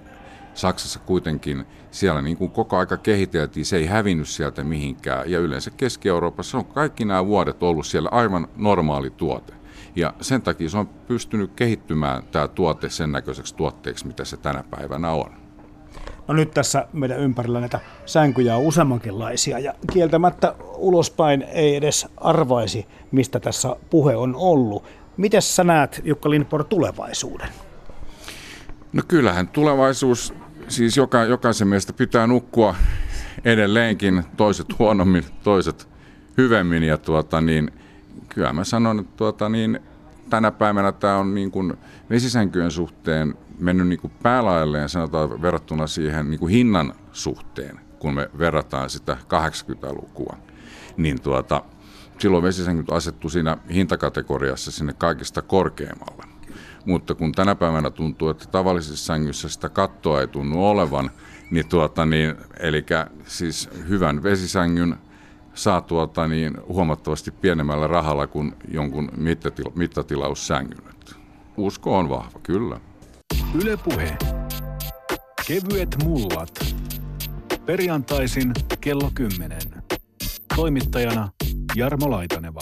D: Saksassa kuitenkin siellä niin kuin koko aika kehiteltiin, se ei hävinnyt sieltä mihinkään. Ja yleensä Keski-Euroopassa on kaikki nämä vuodet ollut siellä aivan normaali tuote. Ja sen takia se on pystynyt kehittymään tämä tuote sen näköiseksi tuotteeksi, mitä se tänä päivänä on.
C: No nyt tässä meidän ympärillä näitä sänkyjä on useammankinlaisia ja kieltämättä ulospäin ei edes arvaisi, mistä tässä puhe on ollut. Miten sä näet, Jukka Lindborg, tulevaisuuden?
D: No kyllähän tulevaisuus, siis joka, jokaisen mielestä pitää nukkua edelleenkin, toiset huonommin, toiset hyvemmin ja tuota niin, kyllä mä sanon, että tuota niin, tänä päivänä tämä on niin kuin vesisänkyjen suhteen mennyt niin kuin päälailleen sanotaan verrattuna siihen niin kuin hinnan suhteen, kun me verrataan sitä 80-lukua. Niin tuota, silloin vesisänkyt asettu siinä hintakategoriassa sinne kaikista korkeammalle. Mutta kun tänä päivänä tuntuu, että tavallisissa sängyssä sitä kattoa ei tunnu olevan, niin, tuota, niin eli siis hyvän vesisängyn saa tuota, niin huomattavasti pienemmällä rahalla kuin jonkun mittatila- mittatilaussängyn. Usko on vahva, kyllä.
B: Ylepuhe. Kevyet mullat. Perjantaisin kello 10. Toimittajana Jarmo Laitaneva.